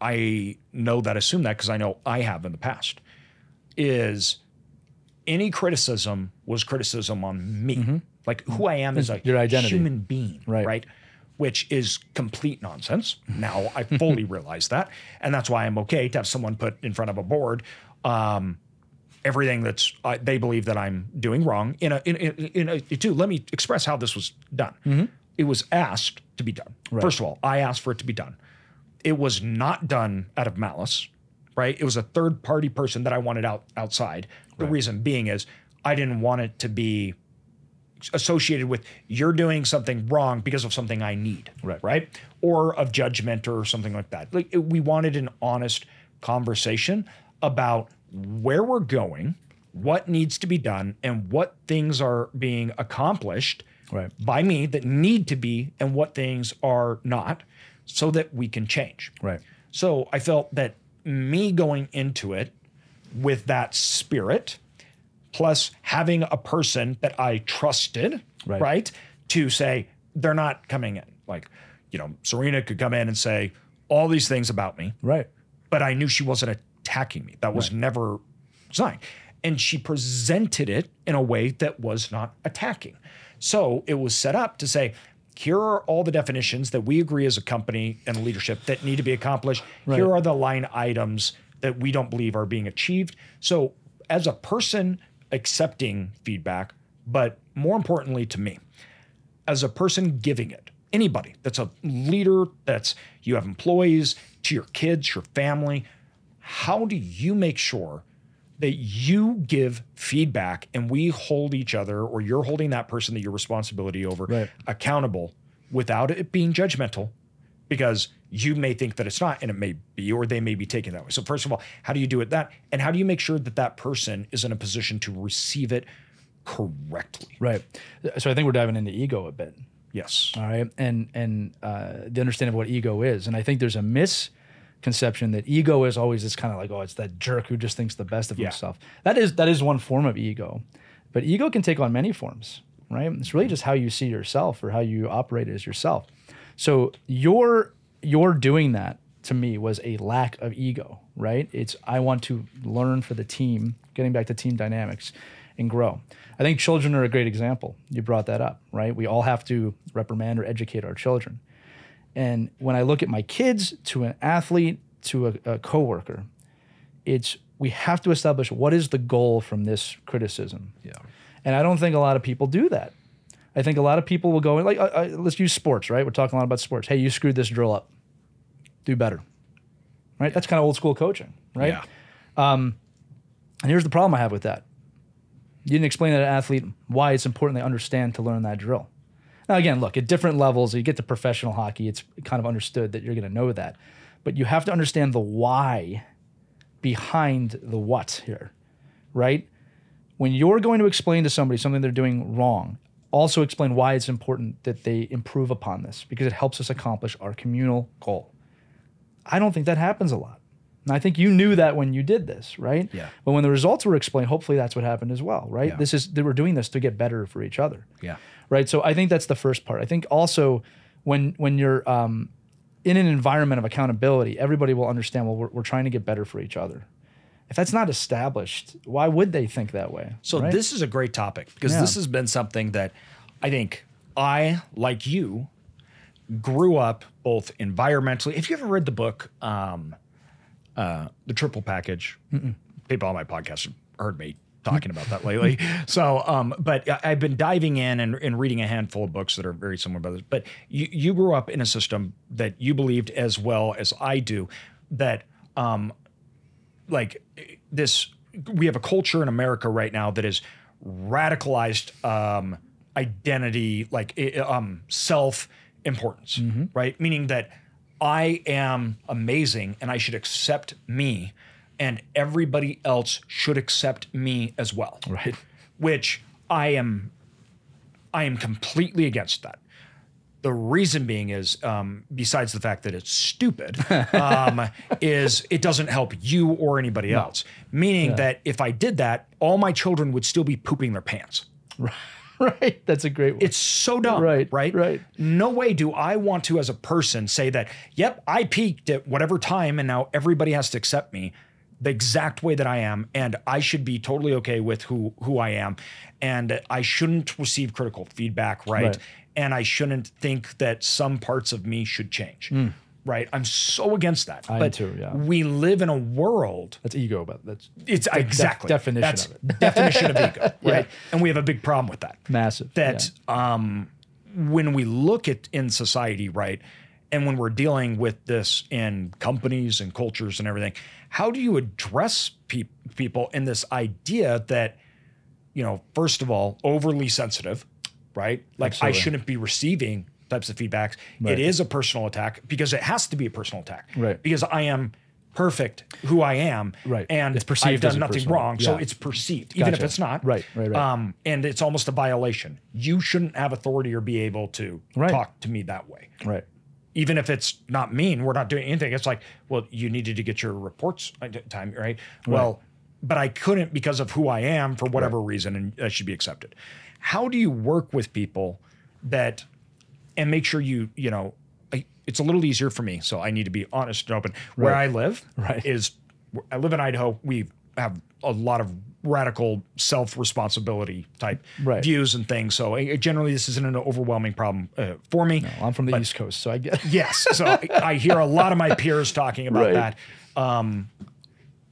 I know that assume that because I know I have in the past is any criticism was criticism on me. Like who I am as a Mm-hmm. your identity. human being, Right. right? Which is complete nonsense. Now I fully realize that. And that's why I'm okay to have someone put in front of a board um, everything that's uh, they believe that I'm doing wrong in a in, in, in a too. Let me express how this was done. Mm-hmm. It was asked to be done. First of all, I asked for it to be done. It was not done out of malice, right? It was a third party person that I wanted out outside. The reason being is I didn't want it to be associated with you're doing something wrong because of something I need, Right. right? Or of judgment or something like that. Like it- we wanted an honest conversation about where we're going, what needs to be done, and what things are being accomplished Right. by me that need to be and what things are not so that we can change. Right. So I felt that me going into it with that spirit, plus having a person that I trusted, Right. right, to say, they're not coming in. Like, you know, Serena could come in and say all these things about me, Right. but I knew she wasn't attacking me. That was never designed. And she presented it in a way that was not attacking. So it was set up to say, here are all the definitions that we agree as a company and leadership that need to be accomplished. Here are the line items that we don't believe are being achieved. So, as a person accepting feedback, but more importantly to me, as a person giving it, anybody that's a leader, that's you have employees, to your kids, your family, how do you make sure that you give feedback and we hold each other or you're holding that person that your responsibility over Right. accountable without it being judgmental because you may think that it's not and it may be or they may be taken that way so first of all how do you do it that and how do you make sure that that person is in a position to receive it correctly Right. So I think we're diving into ego a bit. yes All right. And and uh, the understanding of what ego is. And I think there's a misconception that ego is always this kind of like, oh, it's that jerk who just thinks the best of Yeah. himself. That is that is one form of ego. But ego can take on many forms, right? It's really just how you see yourself or how you operate as yourself. So your your doing that to me was a lack of ego, right? It's I want to learn for the team, getting back to team dynamics and grow. I think children are a great example. You brought that up, right? We all have to reprimand or educate our children. And when I look at my kids to an athlete to a, a coworker, it's we have to establish what is the goal from this criticism. yeah And I don't think a lot of people do that. I think a lot of people will go like, uh, uh, let's use sports, right? We're talking a lot about sports. Hey, you screwed this drill up. Do better, right? That's kind of old school coaching, right? yeah And here's the problem I have with that. You didn't explain to an athlete why it's important they understand to learn that drill. Now, again, look, at different levels, you get to professional hockey, it's kind of understood that you're going to know that. But you have to understand the why behind the what here, right? When you're going to explain to somebody something they're doing wrong, also explain why it's important that they improve upon this because it helps us accomplish our communal goal. I don't think that happens a lot. And I think you knew that when you did this, right? Yeah. But when the results were explained, hopefully that's what happened as well, right? Yeah. This is that we're doing this to get better for each other, yeah right? So I think that's the first part. I think also when when you're um, in an environment of accountability, everybody will understand. Well, we're, we're trying to get better for each other. If that's not established, why would they think that way? So right? this is a great topic because Yeah. this has been something that I think I, like you, grew up both environmentally. If you ever read the book, um, uh, The Triple Package, people on my podcast have heard me talking about that lately. So, um, but I- I've been diving in and, and reading a handful of books that are very similar about this. But you, you grew up in a system that you believed as well as I do that um, like this we have a culture in america right now that is radicalized um identity like um self importance right meaning that i am amazing and i should accept me and everybody else should accept me as well Right. which i am i am completely against that the reason being is, um, besides the fact that it's stupid, um, is it doesn't help you or anybody else. Meaning that if I did that, all my children would still be pooping their pants. right. That's a great one. It's so dumb, Right, Right, right. No way do I want to, as a person, say that. Yep, I peaked at whatever time, and now everybody has to accept me the exact way that I am, and I should be totally okay with who who I am, and I shouldn't receive critical feedback, right? Right. And I shouldn't think that some parts of me should change. Right, I'm so against that. I but too, yeah. we live in a world that's ego, but that's it's exactly definition that's of it. definition of ego, Yeah. right? And we have a big problem with that massive. that um, when we look at in society, right, and when we're dealing with this in companies and cultures and everything, how do you address pe- people in this idea that, you know, first of all, overly sensitive, right? Like Absolutely. I shouldn't be receiving types of feedbacks. Right. It is a personal attack because it has to be a personal attack, Right. Because I am perfect who I am. Right. And It's perceived I've done nothing personal- wrong. So it's perceived, even if it's not. Right, right, right. Um, and it's almost a violation. You shouldn't have authority or be able to Right. talk to me that way. Right. Even if it's not mean, we're not doing anything. It's like, well, you needed to get your reports uh, time, right? Well, but I couldn't because of who I am for whatever reason, and that should be accepted. How do you work with people that and make sure you, you know, I, it's a little easier for me. So I need to be honest and open. Where I live Right. is I live in Idaho. We have a lot of radical self responsibility type Right. views and things. So uh, generally, this isn't an overwhelming problem uh, for me. Well, I'm from the East Coast, so I get Yes. So I, I hear a lot of my peers talking about Right. that. Um,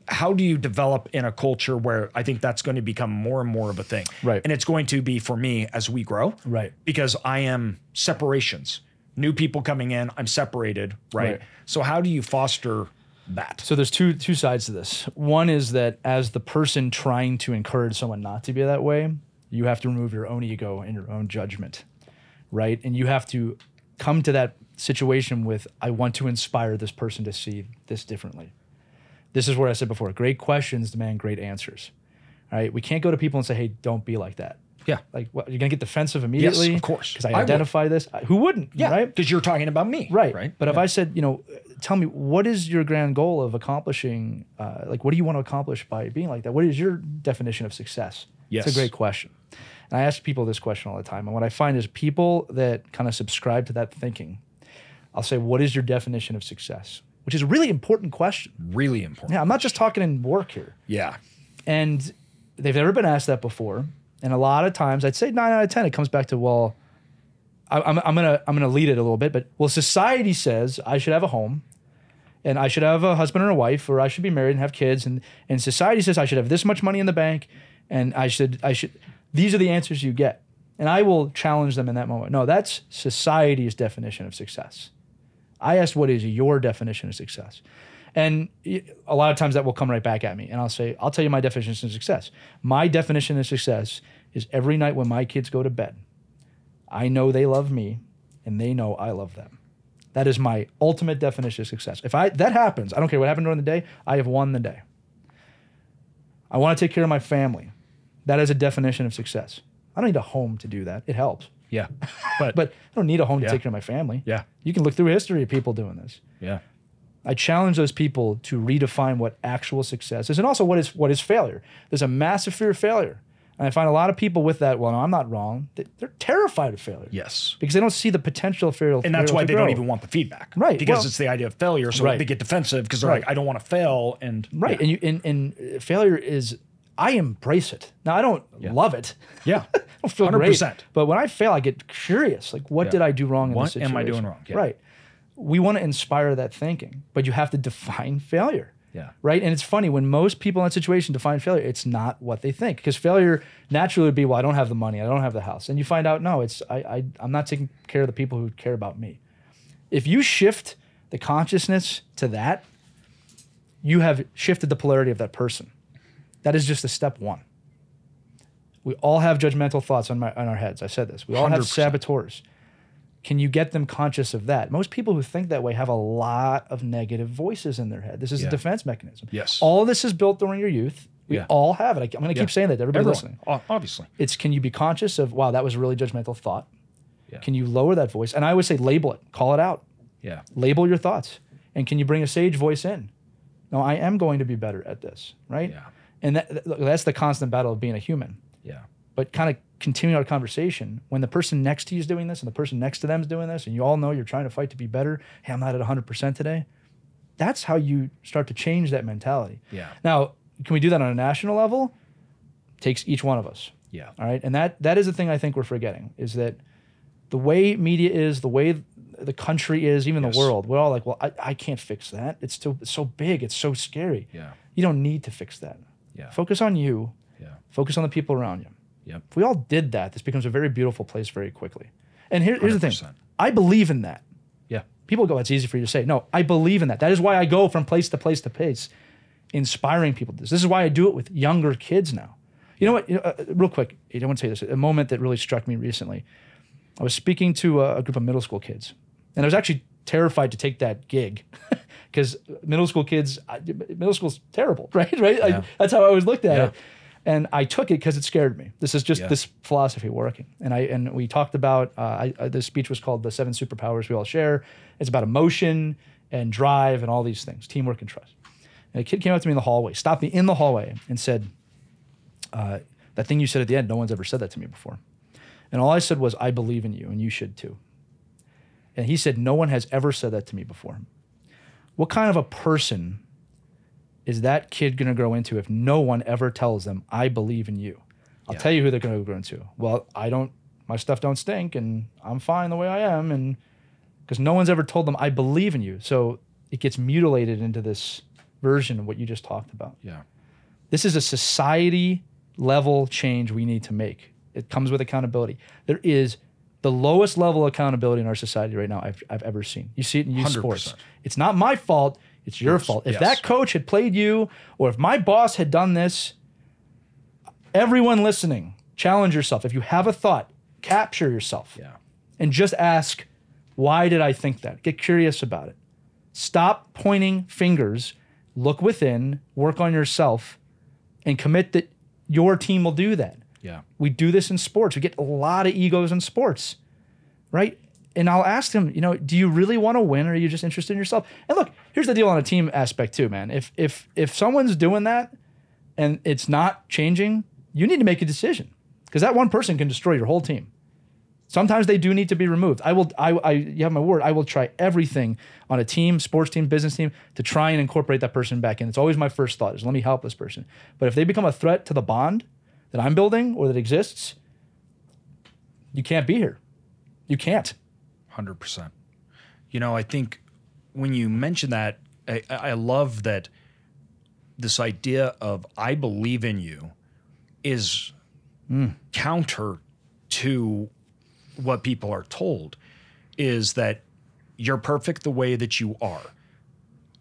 how do you develop in a culture where I think that's going to become more and more of a thing? Right. And it's going to be for me as we grow. Right. Because I am separations. New people coming in, I'm separated. Right. Right. So how do you foster that? So there's two two sides to this. One is that as the person trying to encourage someone not to be that way, you have to remove your own ego and your own judgment, right? And you have to come to that situation with I want to inspire this person to see this differently. This is where I said before, great questions demand great answers. All right? We can't go to people and say, "Hey, don't be like that." Yeah. Like what, you're going to get defensive immediately? Yes, of course. Because I I would. identify this. Who wouldn't? Yeah. Right? Because you're talking about me. Right. Right. But if I said, you know, tell me what is your grand goal of accomplishing? Uh, like, what do you want to accomplish by being like that? What is your definition of success? Yes. It's a great question. And I ask people this question all the time. And what I find is people that kind of subscribe to that thinking, I'll say, what is your definition of success? Which is a really important question. really important. Yeah, I'm not just talking in work here. Yeah. And they've never been asked that before. And a lot of times, I'd say nine out of ten, it comes back to well, I, I'm, I'm gonna I'm gonna lead it a little bit, but well, society says I should have a home, and I should have a husband or a wife, or I should be married and have kids, and and society says I should have this much money in the bank, and I should I should. These are the answers you get, and I will challenge them in that moment. No, that's society's definition of success. I asked, what is your definition of success? And a lot of times that will come right back at me. And I'll say, I'll tell you my definition of success. My definition of success is every night when my kids go to bed, I know they love me and they know I love them. That is my ultimate definition of success. If I that happens, I don't care what happened during the day, I have won the day. I want to take care of my family. That is a definition of success. I don't need a home to do that. It helps. Yeah. But, But I don't need a home to take care of my family. yeah. You can look through history of people doing this. Yeah. I challenge those people to redefine what actual success is and also what is what is failure. There's a massive fear of failure. And I find a lot of people with that, well, no, I'm not wrong. They- They're terrified of failure. Yes. Because they don't see the potential of failure. And that's why they don't even want the feedback. Right, Because well- it's the idea of failure. So Right. they get defensive because they're Right. like, I don't want to fail. And Right. And you and, and uh, failure is I embrace it. Now I don't love it. Yeah. I don't feel 100%. great. But when I fail, I get curious. Like, what Yeah. did I do wrong in What this situation? am I doing wrong? Yeah. Right. We want to inspire that thinking, but you have to define failure. Yeah. Right. And it's funny when most people in that situation define failure, it's not what they think. Because failure naturally would be, well, I don't have the money, I don't have the house. And you find out, no, it's I, I I'm not taking care of the people who care about me. If you shift the consciousness to that, you have shifted the polarity of that person. That is just a step one. We all have judgmental thoughts on, my, on our heads. I said this. We all have 100%. saboteurs. Can you get them conscious of that? Most people who think that way have a lot of negative voices in their head. This is Yeah. a defense mechanism. Yes. All this is built during your youth. We Yeah. all have it. I, am going to keep saying that to everybody Everyone, listening. obviously. It's can you be conscious of, wow, that was a really judgmental thought? Yeah. Can you lower that voice? And I always say label it, call it out, Yeah. label your thoughts. And can you bring a sage voice in? No, I am going to be better at this, right? Yeah. And that- that's the constant battle of being a human Yeah. But kind of continue our conversation when the person next to you is doing this and the person next to them is doing this and you all know you're trying to fight to be better hey i'm not at 100% today that's how you start to change that mentality Yeah. now can we do that on a national level takes each one of us Yeah. all right and that that is the thing i think we're forgetting is that the way media is the way the country is even Yes. the world we're all like well i, I can't fix that it's too it's so big it's so scary Yeah. you don't need to fix that Yeah. focus on you Yeah. focus on the people around you Yep. if we all did that, this becomes a very beautiful place very quickly. And here, here's the thing 100%. I believe in that. Yeah. People go, it's easy for you to say. No, I believe in that. That is why I go from place to place to place, inspiring people. to This, this is why I do it with younger kids now. You know what? You know, uh, real quick, I don't want to say this. A moment that really struck me recently. I was speaking to a, a group of middle school kids, and I was actually terrified to take that gig because middle school kids, I- middle school's terrible, right? Right? Yeah. I, that's how I always looked at Yeah. it. And I took it because it scared me. This is just Yeah. this philosophy working. And I and we talked about uh, I, I, the speech was called "The Seven Superpowers We All Share." It's about emotion and drive and all these things, teamwork and trust. And a kid came up to me in the hallway, stopped me in the hallway, and said, uh, "That thing you said at the end, no one's ever said that to me before." And all I said was, "I believe in you, and you should too." And he said, "No one has ever said that to me before." What kind of a person is that kid going to grow into if no one ever tells them, "I believe in you"? I'll Yeah. tell you who they're going to grow into. Well, I don't. My stuff don't stink, and I'm fine the way I am, and because no one's ever told them, "I believe in you." So it gets mutilated into this version of what you just talked about. Yeah. This is a society level change we need to make. It comes with accountability. There is the lowest level of accountability in our society right now I've, I've ever seen. You see it in youth 100%. sports. It's not my fault. It's your Yours, fault. If yes. that coach had played you, or if my boss had done this, everyone listening, challenge yourself. If you have a thought, capture yourself Yeah. and just ask, why did I think that? Get curious about it. Stop pointing fingers, look within, work on yourself, and commit that your team will do that. Yeah. We do this in sports. We get a lot of egos in sports, right? And I'll ask him, you know, do you really want to win or are you just interested in yourself? And look, here's the deal on a team aspect too, man. If if if someone's doing that and it's not changing, you need to make a decision because that one person can destroy your whole team. Sometimes they do need to be removed. I will. I, I. You have my word. I will try everything on a team, sports team, business team, to try and incorporate that person back in. It's always my first thought is let me help this person. But if they become a threat to the bond that I'm building or that exists, you can't be here. You can't. Hundred percent. You know, I think when you mention that, I, I love that this idea of "I believe in you" is counter to what people are told. Is that you're perfect the way that you are.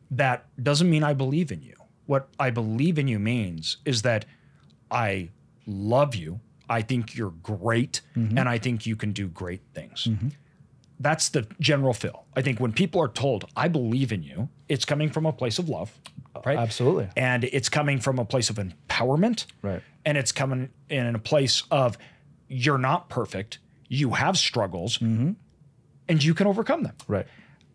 That doesn't mean I believe in you. What I believe in you means is that I love you. I think you're great, mm-hmm. and I think you can do great things mm-hmm. That's the general feel. I think when people are told, I believe in you, it's coming from a place of love, right? Absolutely. And it's coming from a place of empowerment. Right. And it's coming in a place of you're not perfect, you have struggles, Mm-hmm. and you can overcome them. Right.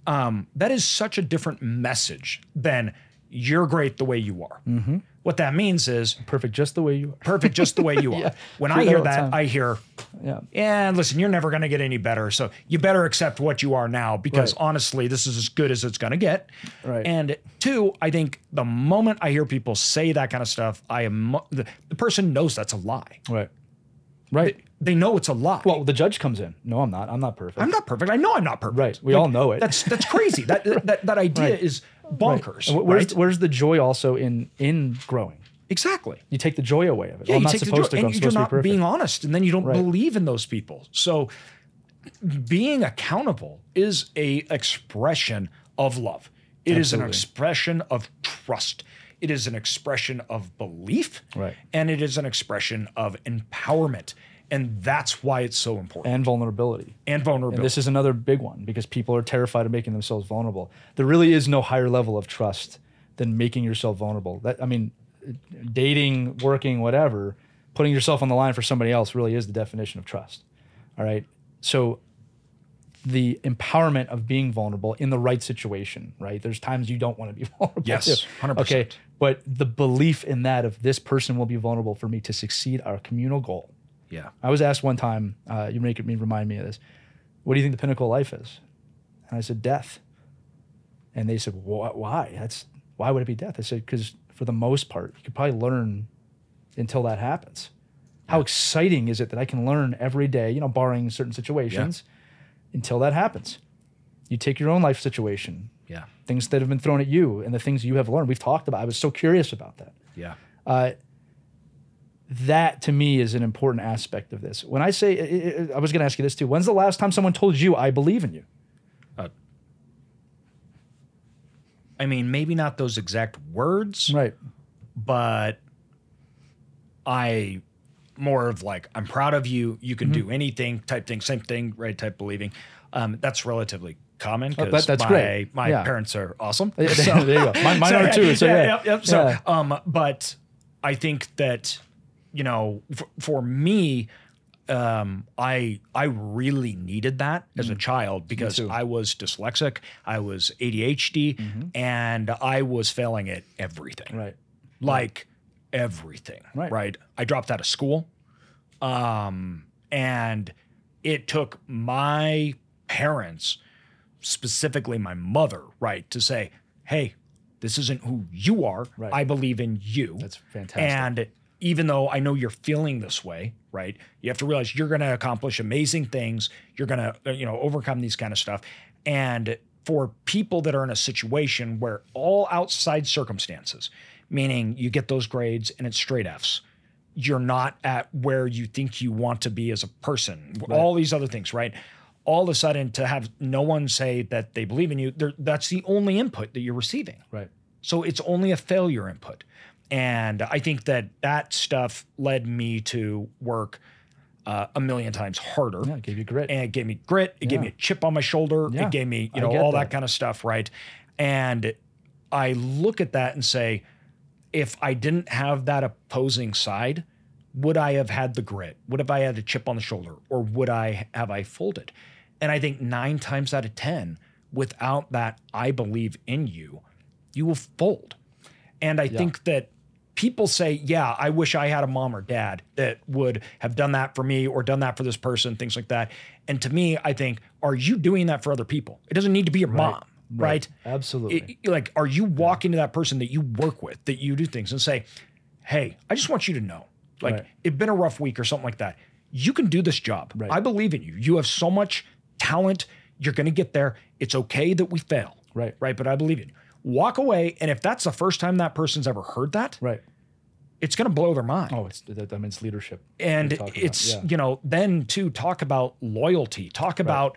Um, that is such a different message than you're great the way you are. Mm-hmm. What that means is Perfect, just the way you are. perfect just the way you are. Yeah, when I hear that, time. I hear, Yeah. and listen, you're never going to get any better. So you better accept what you are now because Right. honestly, this is as good as it's going to get. Right. And two, I think the moment I hear people say that kind of stuff, I am the, the person knows that's a lie. Right. Right. They know it's a lie. Well, the judge comes in. No, I'm not. I'm not perfect. I'm not perfect. I know I'm not perfect. Right. We all know it. That's that's crazy. that, that that idea Right. is. Bonkers. Wh- Where's, right? where's the joy also in in growing? exactly. You take the joy away of it. Yeah, Well, I'm you not supposed to. go. I'm and you're to be not being honest, and then you don't Right. believe in those people. So, being accountable is a expression of love. It is an expression of trust. It is an expression of belief, Right. and it is an expression of empowerment, and that's why it's so important. and vulnerability. And, vulnerability. And this is another big one because people are terrified of making themselves vulnerable. There really is no higher level of trust than making yourself vulnerable. That I mean, dating, working, whatever, putting yourself on the line for somebody else really is the definition of trust. All right. So the empowerment of being vulnerable in the right situation, right? There's times you don't want to be vulnerable. Yes, 100%. Okay. But the belief in that of this person will be vulnerable for me to succeed our communal goal. Yeah. I was asked one time, uh, you make me remind me of this. What do you think the pinnacle of life is? And I said, death. And they said, why? That's why would it be death? I said, because for the most part, you could probably learn until that happens. How exciting is it that I can learn every day, you know, barring certain situations, until that happens? You take your own life situation, Yeah. things that have been thrown at you, and the things you have learned. We've talked about. I was so curious about that Yeah. uh, that to me is an important aspect of this. When I say, I- was going to ask you this too. When's the last time someone told you, I believe in you? I mean, maybe not those exact words, Right. but I more of like I'm proud of you. You can Mm-hmm. do anything type thing. Same thing, right? Type believing. Um, that's relatively common Oh, because but that's my, great. my Yeah. parents are awesome. Yeah, So- there you go. Mine, mine are too. So yeah, yep, yep. So, Yeah. um, but I think that you know, f- for me, um, I I really needed that as a child because Mm. I was dyslexic, I was ADHD, and I was failing at everything Mm-hmm. right. like everything. Right. I dropped out of school. Um, and it took my parents, specifically my mother, right, to say, hey, this isn't who you are. Right. I believe in you. That's fantastic. And even though I know you're feeling this way, right, you have to realize you're going to accomplish amazing things. You're going to, uh, you know, overcome these kind of stuff. And for people that are in a situation where all outside circumstances, meaning you get those grades and it's straight Fs, you're not at where you think you want to be as a person, all these other things, right? All of a sudden, to have no one say that they believe in you, that's the only input that you're receiving. Right. So it's only a failure input. And I think that that stuff led me to work uh, a million times harder. Yeah, it gave you grit. And it gave me grit. It gave me a chip on my shoulder. Yeah, It gave me, you know, all that. that. kind of stuff, right? And I look at that and say, if I didn't have that opposing side, would I have had the grit? Would have I had a chip on the shoulder? Or would I have I folded? And I think nine times out of 10, without that I believe in you, you will fold. And I think that people say, yeah, I wish I had a mom or dad that would have done that for me or done that for this person, things like that. And to me, I think, are you doing that for other people? It doesn't need to be your mom, right? Absolutely. It- like, are you walking to that person that you work with, that you do things and say, hey, I just want you to know, like, Right. it's been a rough week or something like that. You can do this job. Right. I believe in you. You have so much talent. You're going to get there. It's okay that we fail. Right. Right. But I believe in you. Walk away. And if that's the first time that person's ever heard that, right. it's going to blow their mind. Oh, it's that, that means leadership. and we're talking about, it's, yeah. you know, then to talk about loyalty, talk about,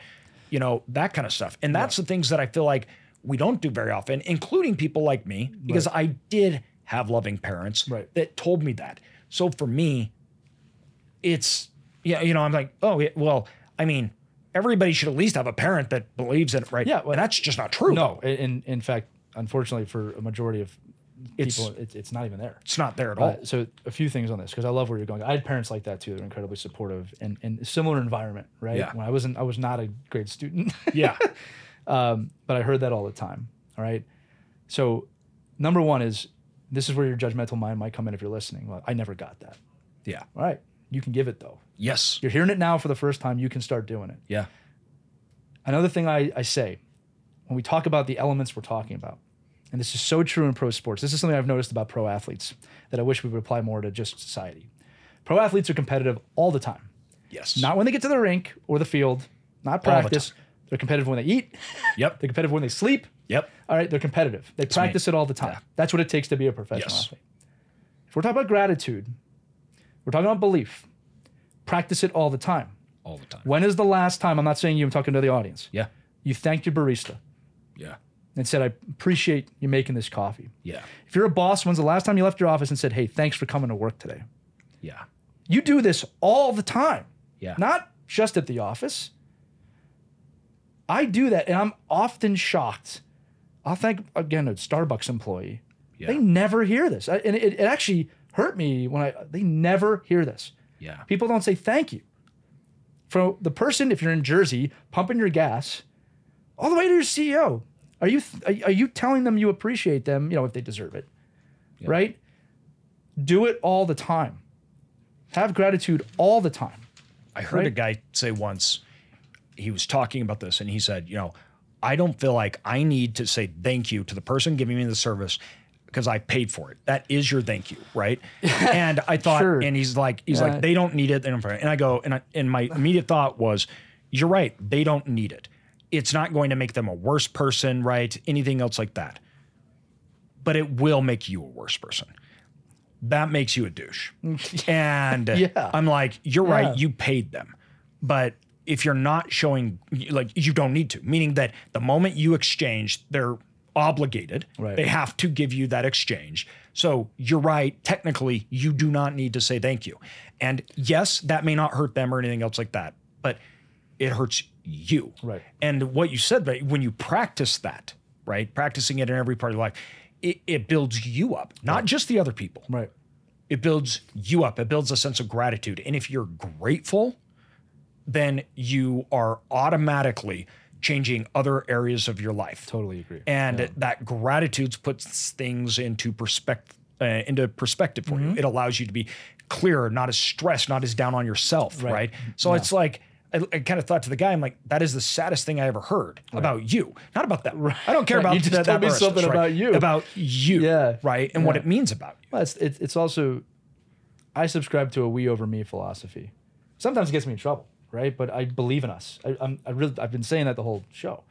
you know, that kind of stuff. And that's the things that I feel like we don't do very often, including people like me, because I did have loving parents Right. that told me that. So for me, it's, yeah, you know, I'm like, oh, yeah, well, I mean, everybody should at least have a parent that believes in it, right? Yeah, well- and that's just not true. No, in in fact, unfortunately, for a majority of It's- people, it's, it's not even there. It's not there at all. Uh, so a few things on this because I love where you're going. I had parents like that too. They're incredibly supportive and and similar environment, right? Yeah. When I wasn't, I was not a great student, yeah. um, but I heard that all the time. All right. So number one is this is where your judgmental mind might come in if you're listening. Well, I never got that. Yeah. All right. You can give it though. Yes. You're hearing it now for the first time. You can start doing it. Yeah. Another thing I, I say when we talk about the elements we're talking about, and this is so true in pro sports, this is something I've noticed about pro athletes that I wish we would apply more to just society. Pro athletes are competitive all the time. Yes. Not when they get to the rink or the field, not All the practice. They're competitive when they eat, Yep. they're competitive when they sleep. Yep. All right, they're competitive. They practice it all the time. Yeah. That's what it takes to be a professional Yes. athlete. If we're talking about gratitude, we're talking about belief. Practice it all the time. All the time. When is the last time, I'm not saying you, I'm talking to the audience, Yeah. you thanked your barista Yeah. and said, I appreciate you making this coffee. Yeah. If you're a boss, when's the last time you left your office and said, Hey, thanks for coming to work today? Yeah. You do this all the time, Yeah. not just at the office. I do that, and I'm often shocked. I'll thank again a Starbucks employee. Yeah. They never hear this, I- and it, it actually hurt me when I. They never hear this. Yeah. People don't say thank you. For the person, if you're in Jersey, pumping your gas, all the way to your CEO, are you are, are you telling them you appreciate them? You know if they deserve it, right? Do it all the time. Have gratitude all the time. I heard a guy say once, he was talking about this and he said, you know, I don't feel like I need to say thank you to the person giving me the service because I paid for it. That is your thank you, right? and I thought, Sure. and he's like, he's Yeah. like, they don't need it. They don't. And I go, and I, and my immediate thought was, you're right. They don't need it. It's not going to make them a worse person, right? Anything else like that. But it will make you a worse person. That makes you a douche. and Yeah. I'm like, you're Yeah. right. You paid them. But if you're not showing, like, you don't need to, meaning that the moment you exchange, they're obligated. Right. They have to give you that exchange. So you're right. Technically, you do not need to say thank you. And yes, that may not hurt them or anything else like that, but it hurts you. Right. And what you said, but when you practice that, right, practicing it in every part of life, it, it builds you up, not just the other people. Right. It builds you up. It builds a sense of gratitude. And if you're grateful, then you are automatically changing other areas of your life. Totally agree. And that gratitude puts things into perspective. Uh, into perspective for Mm-hmm. you. It allows you to be clearer, not as stressed, not as down on yourself, right? Right. So it's like I, I kind of thought to the guy, I'm like, that is the saddest thing I ever heard about you, not about them. I don't care Right. about You just that. told me something right? about you. about you, Yeah. right, and what it means about you. Well, it's, it's, it's also, I subscribe to a we over me philosophy. Sometimes it gets me in trouble, right? But I believe in us. I, I'm, I really, I've been saying that the whole show.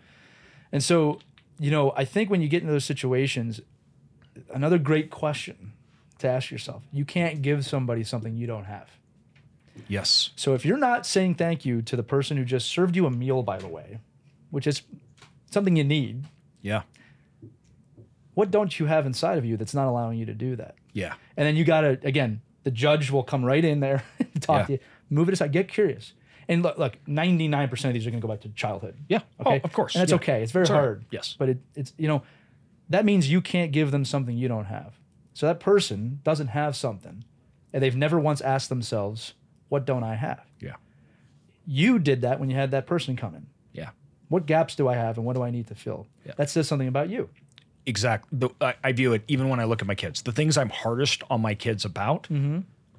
And so, you know, I think when you get into those situations, another great question to ask yourself you can't give somebody something you don't have. Yes. So if you're not saying thank you to the person who just served you a meal, by the way, which is something you need, Yeah. what don't you have inside of you that's not allowing you to do that? Yeah. And then you got to, again, the judge will come right in there and talk Yeah. to you, move it aside, get curious. And look, look 99% of these are going to go back to childhood. Yeah. Oh, okay. Oh, of course. And that's Yeah. okay. It's very It's all right. hard. Yes. But it, it's, you know, that means you can't give them something you don't have. So that person doesn't have something and they've never once asked themselves, what don't I have? Yeah. You did that when you had that person come in. Yeah. What gaps do I have and what do I need to fill? Yeah. That says something about you. Exactly. I, I view it even when I look at my kids. The things I'm hardest on my kids about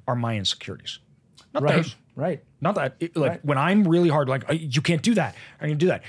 are my insecurities. Not Mm-hmm. Right. theirs. Right. Not that it- like Right. when I'm really hard, like "Uh, you can't do that. I can do that.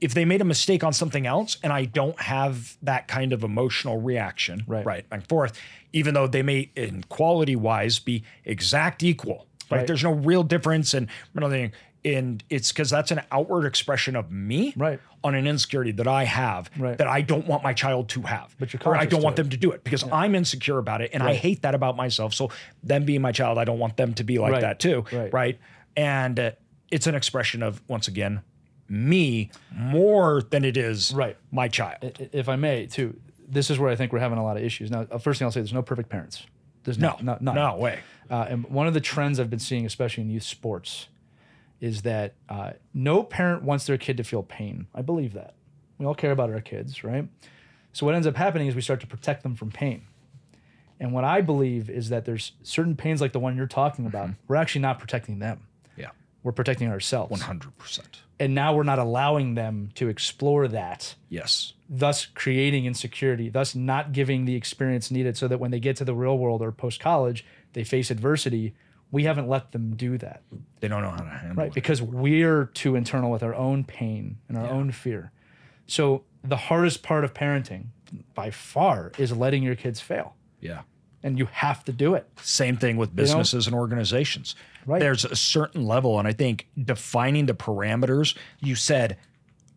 If they made a mistake on something else, and I don't have that kind of emotional reaction, Right. right, and forth, even though they may, in quality wise, be exact equal, right? Right. There's no real difference, and another thing, and it's because that's an outward expression of me, Right. on an insecurity that I have Right. that I don't want my child to have, But you're or I don't want it. them to do it because I'm insecure about it, and I hate that about myself. So them being my child, I don't want them to be like that too, Right. right? And uh, it's an expression of once again me more than it is Right. my child. If I may, too, this is where I think we're having a lot of issues. Now, uh, first thing I'll say, there's no perfect parents. There's no, no, no, no way. Uh, and one of the trends I've been seeing, especially in youth sports, is that uh, no parent wants their kid to feel pain. I believe that. We all care about our kids, right? So what ends up happening is we start to protect them from pain. And what I believe is that there's certain pains like the one you're talking about. We're actually not protecting them. Yeah, We're protecting ourselves. one hundred percent. And now we're not allowing them to explore that Yes, thus creating insecurity, thus not giving the experience needed so that when they get to the real world or post college, they face adversity. We haven't let them do that, they don't know how to handle right? it. Because we're too internal with our own pain and our own fear. So the hardest part of parenting by far is letting your kids fail. Yeah. And you have to do it. Same thing with businesses and organizations. Right. There's a certain level, and I think defining the parameters. You said,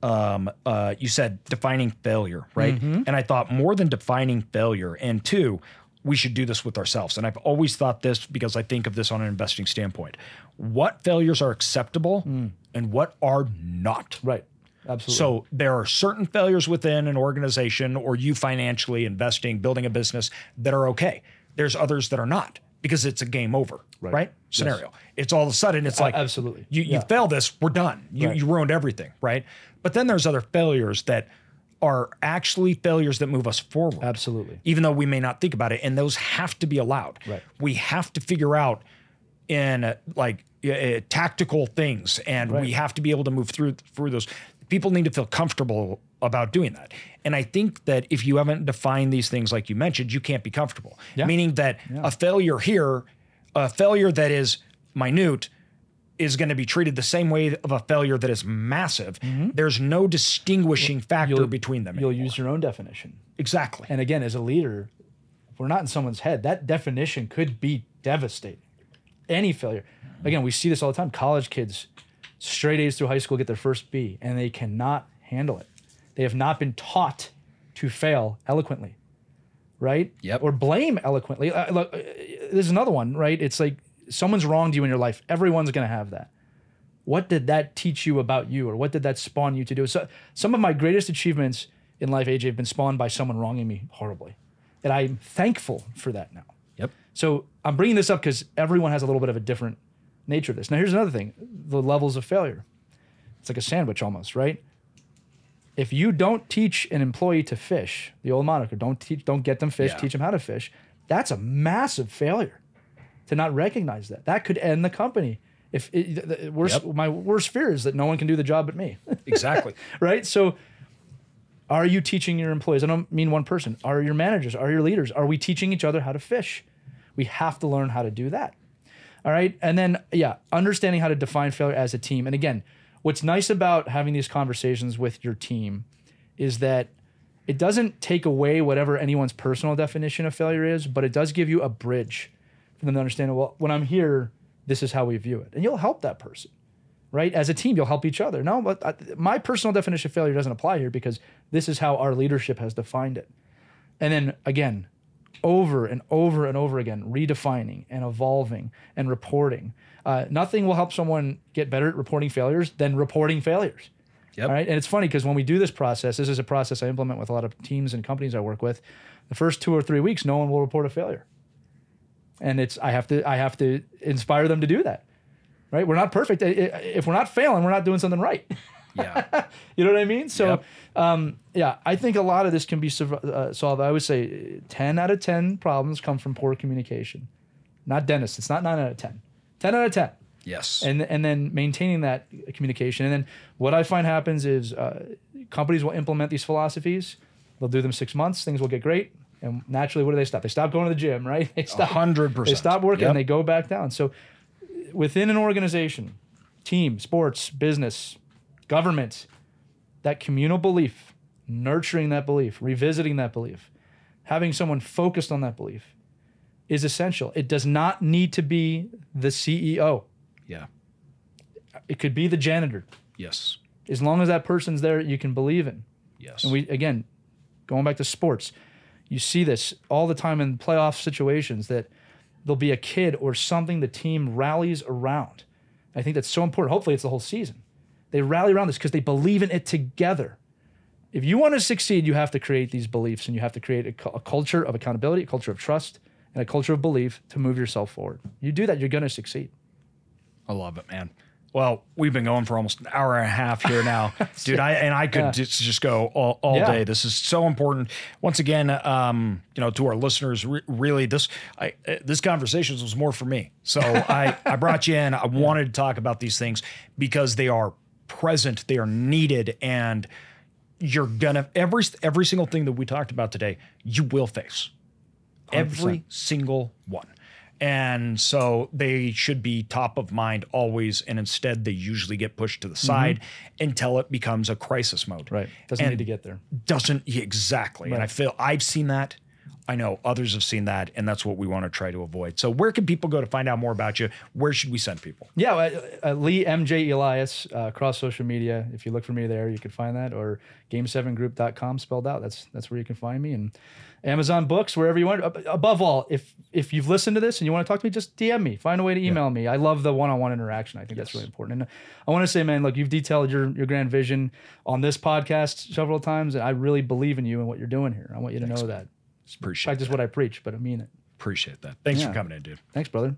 um, uh, you said defining failure, right? Mm-hmm. And I thought more than defining failure, and two, we should do this with ourselves. And I've always thought this because I think of this on an investing standpoint. What failures are acceptable Mm. and what are not? Right. Absolutely. So there are certain failures within an organization or you financially investing, building a business that are okay. There's others that are not because it's a game over, right? Scenario. It's all of a sudden it's like absolutely. You you Yeah. fail this, we're done. You Right. you ruined everything, right? But then there's other failures that are actually failures that move us forward. Absolutely. Even though we may not think about it, and those have to be allowed. Right. We have to figure out in uh, like uh, tactical things, and we have to be able to move through through those. People need to feel comfortable about doing that. And I think that if you haven't defined these things like you mentioned, you can't be comfortable. Yeah. Meaning that a failure here, a failure that is minute, is going to be treated the same way of a failure that is massive. There's no distinguishing factor Mm-hmm. You'll- between them. You'll anymore. use your own definition. exactly. And again, as a leader, if we're not in someone's head, that definition could be devastating. Any failure. Again, we see this all the time. College kids, straight A's through high school, get their first B, and they cannot handle it. They have not been taught to fail eloquently, right? Yep. Or blame eloquently. Uh, look, uh, there's another one, right? It's like someone's wronged you in your life. Everyone's going to have that. What did that teach you about you, or what did that spawn you to do? So, some of my greatest achievements in life, AJ, have been spawned by someone wronging me horribly, and I'm thankful for that now. Yep. So I'm bringing this up because everyone has a little bit of a different nature of this. Now, here's another thing: the levels of failure. It's like a sandwich almost, right? If you don't teach an employee to fish, the old moniker, don't teach, don't get them fish, Yeah. teach them how to fish. That's a massive failure to not recognize that. That could end the company. If it, the, worst, Yep. my worst fear is that no one can do the job but me. Exactly. right? So, are you teaching your employees? I don't mean one person. Are your managers? Are your leaders? Are we teaching each other how to fish? We have to learn how to do that. All right. And then, yeah, understanding how to define failure as a team. And again, what's nice about having these conversations with your team is that it doesn't take away whatever anyone's personal definition of failure is, but it does give you a bridge for them to understand, well, when I'm here, this is how we view it. And you'll help that person right? As a team, you'll help each other. No, but I, my personal definition of failure doesn't apply here because this is how our leadership has defined it. And then again, over and over and over again, redefining and evolving and reporting. Uh, nothing will help someone get better at reporting failures than reporting failures. Yep. All right. And it's funny because when we do this process, this is a process I implement with a lot of teams and companies I work with. The first two or three weeks, no one will report a failure. And it's I have to I have to inspire them to do that. Right? We're not perfect. If we're not failing, we're not doing something right. Yeah. You know what I mean? So, Yep. um, yeah, I think a lot of this can be uh, solved. I would say 10 out of 10 problems come from poor communication. Not Dennis. It's not 9 out of 10. 10 out of 10. Yes. And, and then maintaining that communication. And then what I find happens is uh, companies will implement these philosophies. They'll do them six months. Things will get great. And naturally, what do they stop? They stop going to the gym, right? They stop. 100%. They stop working Yep. and they go back down. So within an organization, team, sports, business, government, that communal belief, nurturing that belief, revisiting that belief, having someone focused on that belief is essential. It does not need to be the CEO. Yeah. It could be the janitor. Yes. As long as that person's there, you can believe in. Yes. And we again, going back to sports, you see this all the time in playoff situations that there'll be a kid or something the team rallies around. I think that's so important. Hopefully, it's the whole season. They rally around this because they believe in it together. If you want to succeed, you have to create these beliefs and you have to create a, a culture of accountability, a culture of trust, and a culture of belief to move yourself forward. You do that, you're going to succeed. I love it, man. Well, we've been going for almost an hour and a half here now, dude. I and I could Yeah. just just go all, all Yeah. day. This is so important. Once again, um, you know, to our listeners, re- really, this I uh, this conversation was more for me. So I I brought you in. I wanted to talk about these things because they are present, they are needed, and you're gonna every every single thing that we talked about today, you will face every single one. And so they should be top of mind always. And instead, they usually get pushed to the side until it becomes a crisis mode. Mm-hmm. Right. Doesn't And need to get there. Doesn't exactly. And I feel I've seen that. I know others have seen that. And that's what we want to try to avoid. So, where can people go to find out more about you? Where should we send people? Yeah, uh, uh, Lee MJ Elias uh, across social media. If you look for me there, you can find that or game7group.com spelled out. That's that's where you can find me and Amazon books wherever you want. Above all, if if you've listened to this and you want to talk to me, just DM me. Find a way to email me. I love the one-on-one interaction. I think that's really important. And I want to say, man, look, you've detailed your your grand vision on this podcast several times, and I really believe in you and what you're doing here. I want you to know that. Appreciate Practice what I preach, but I mean it. Appreciate that. Thanks Yeah. for coming in, dude. Thanks, brother.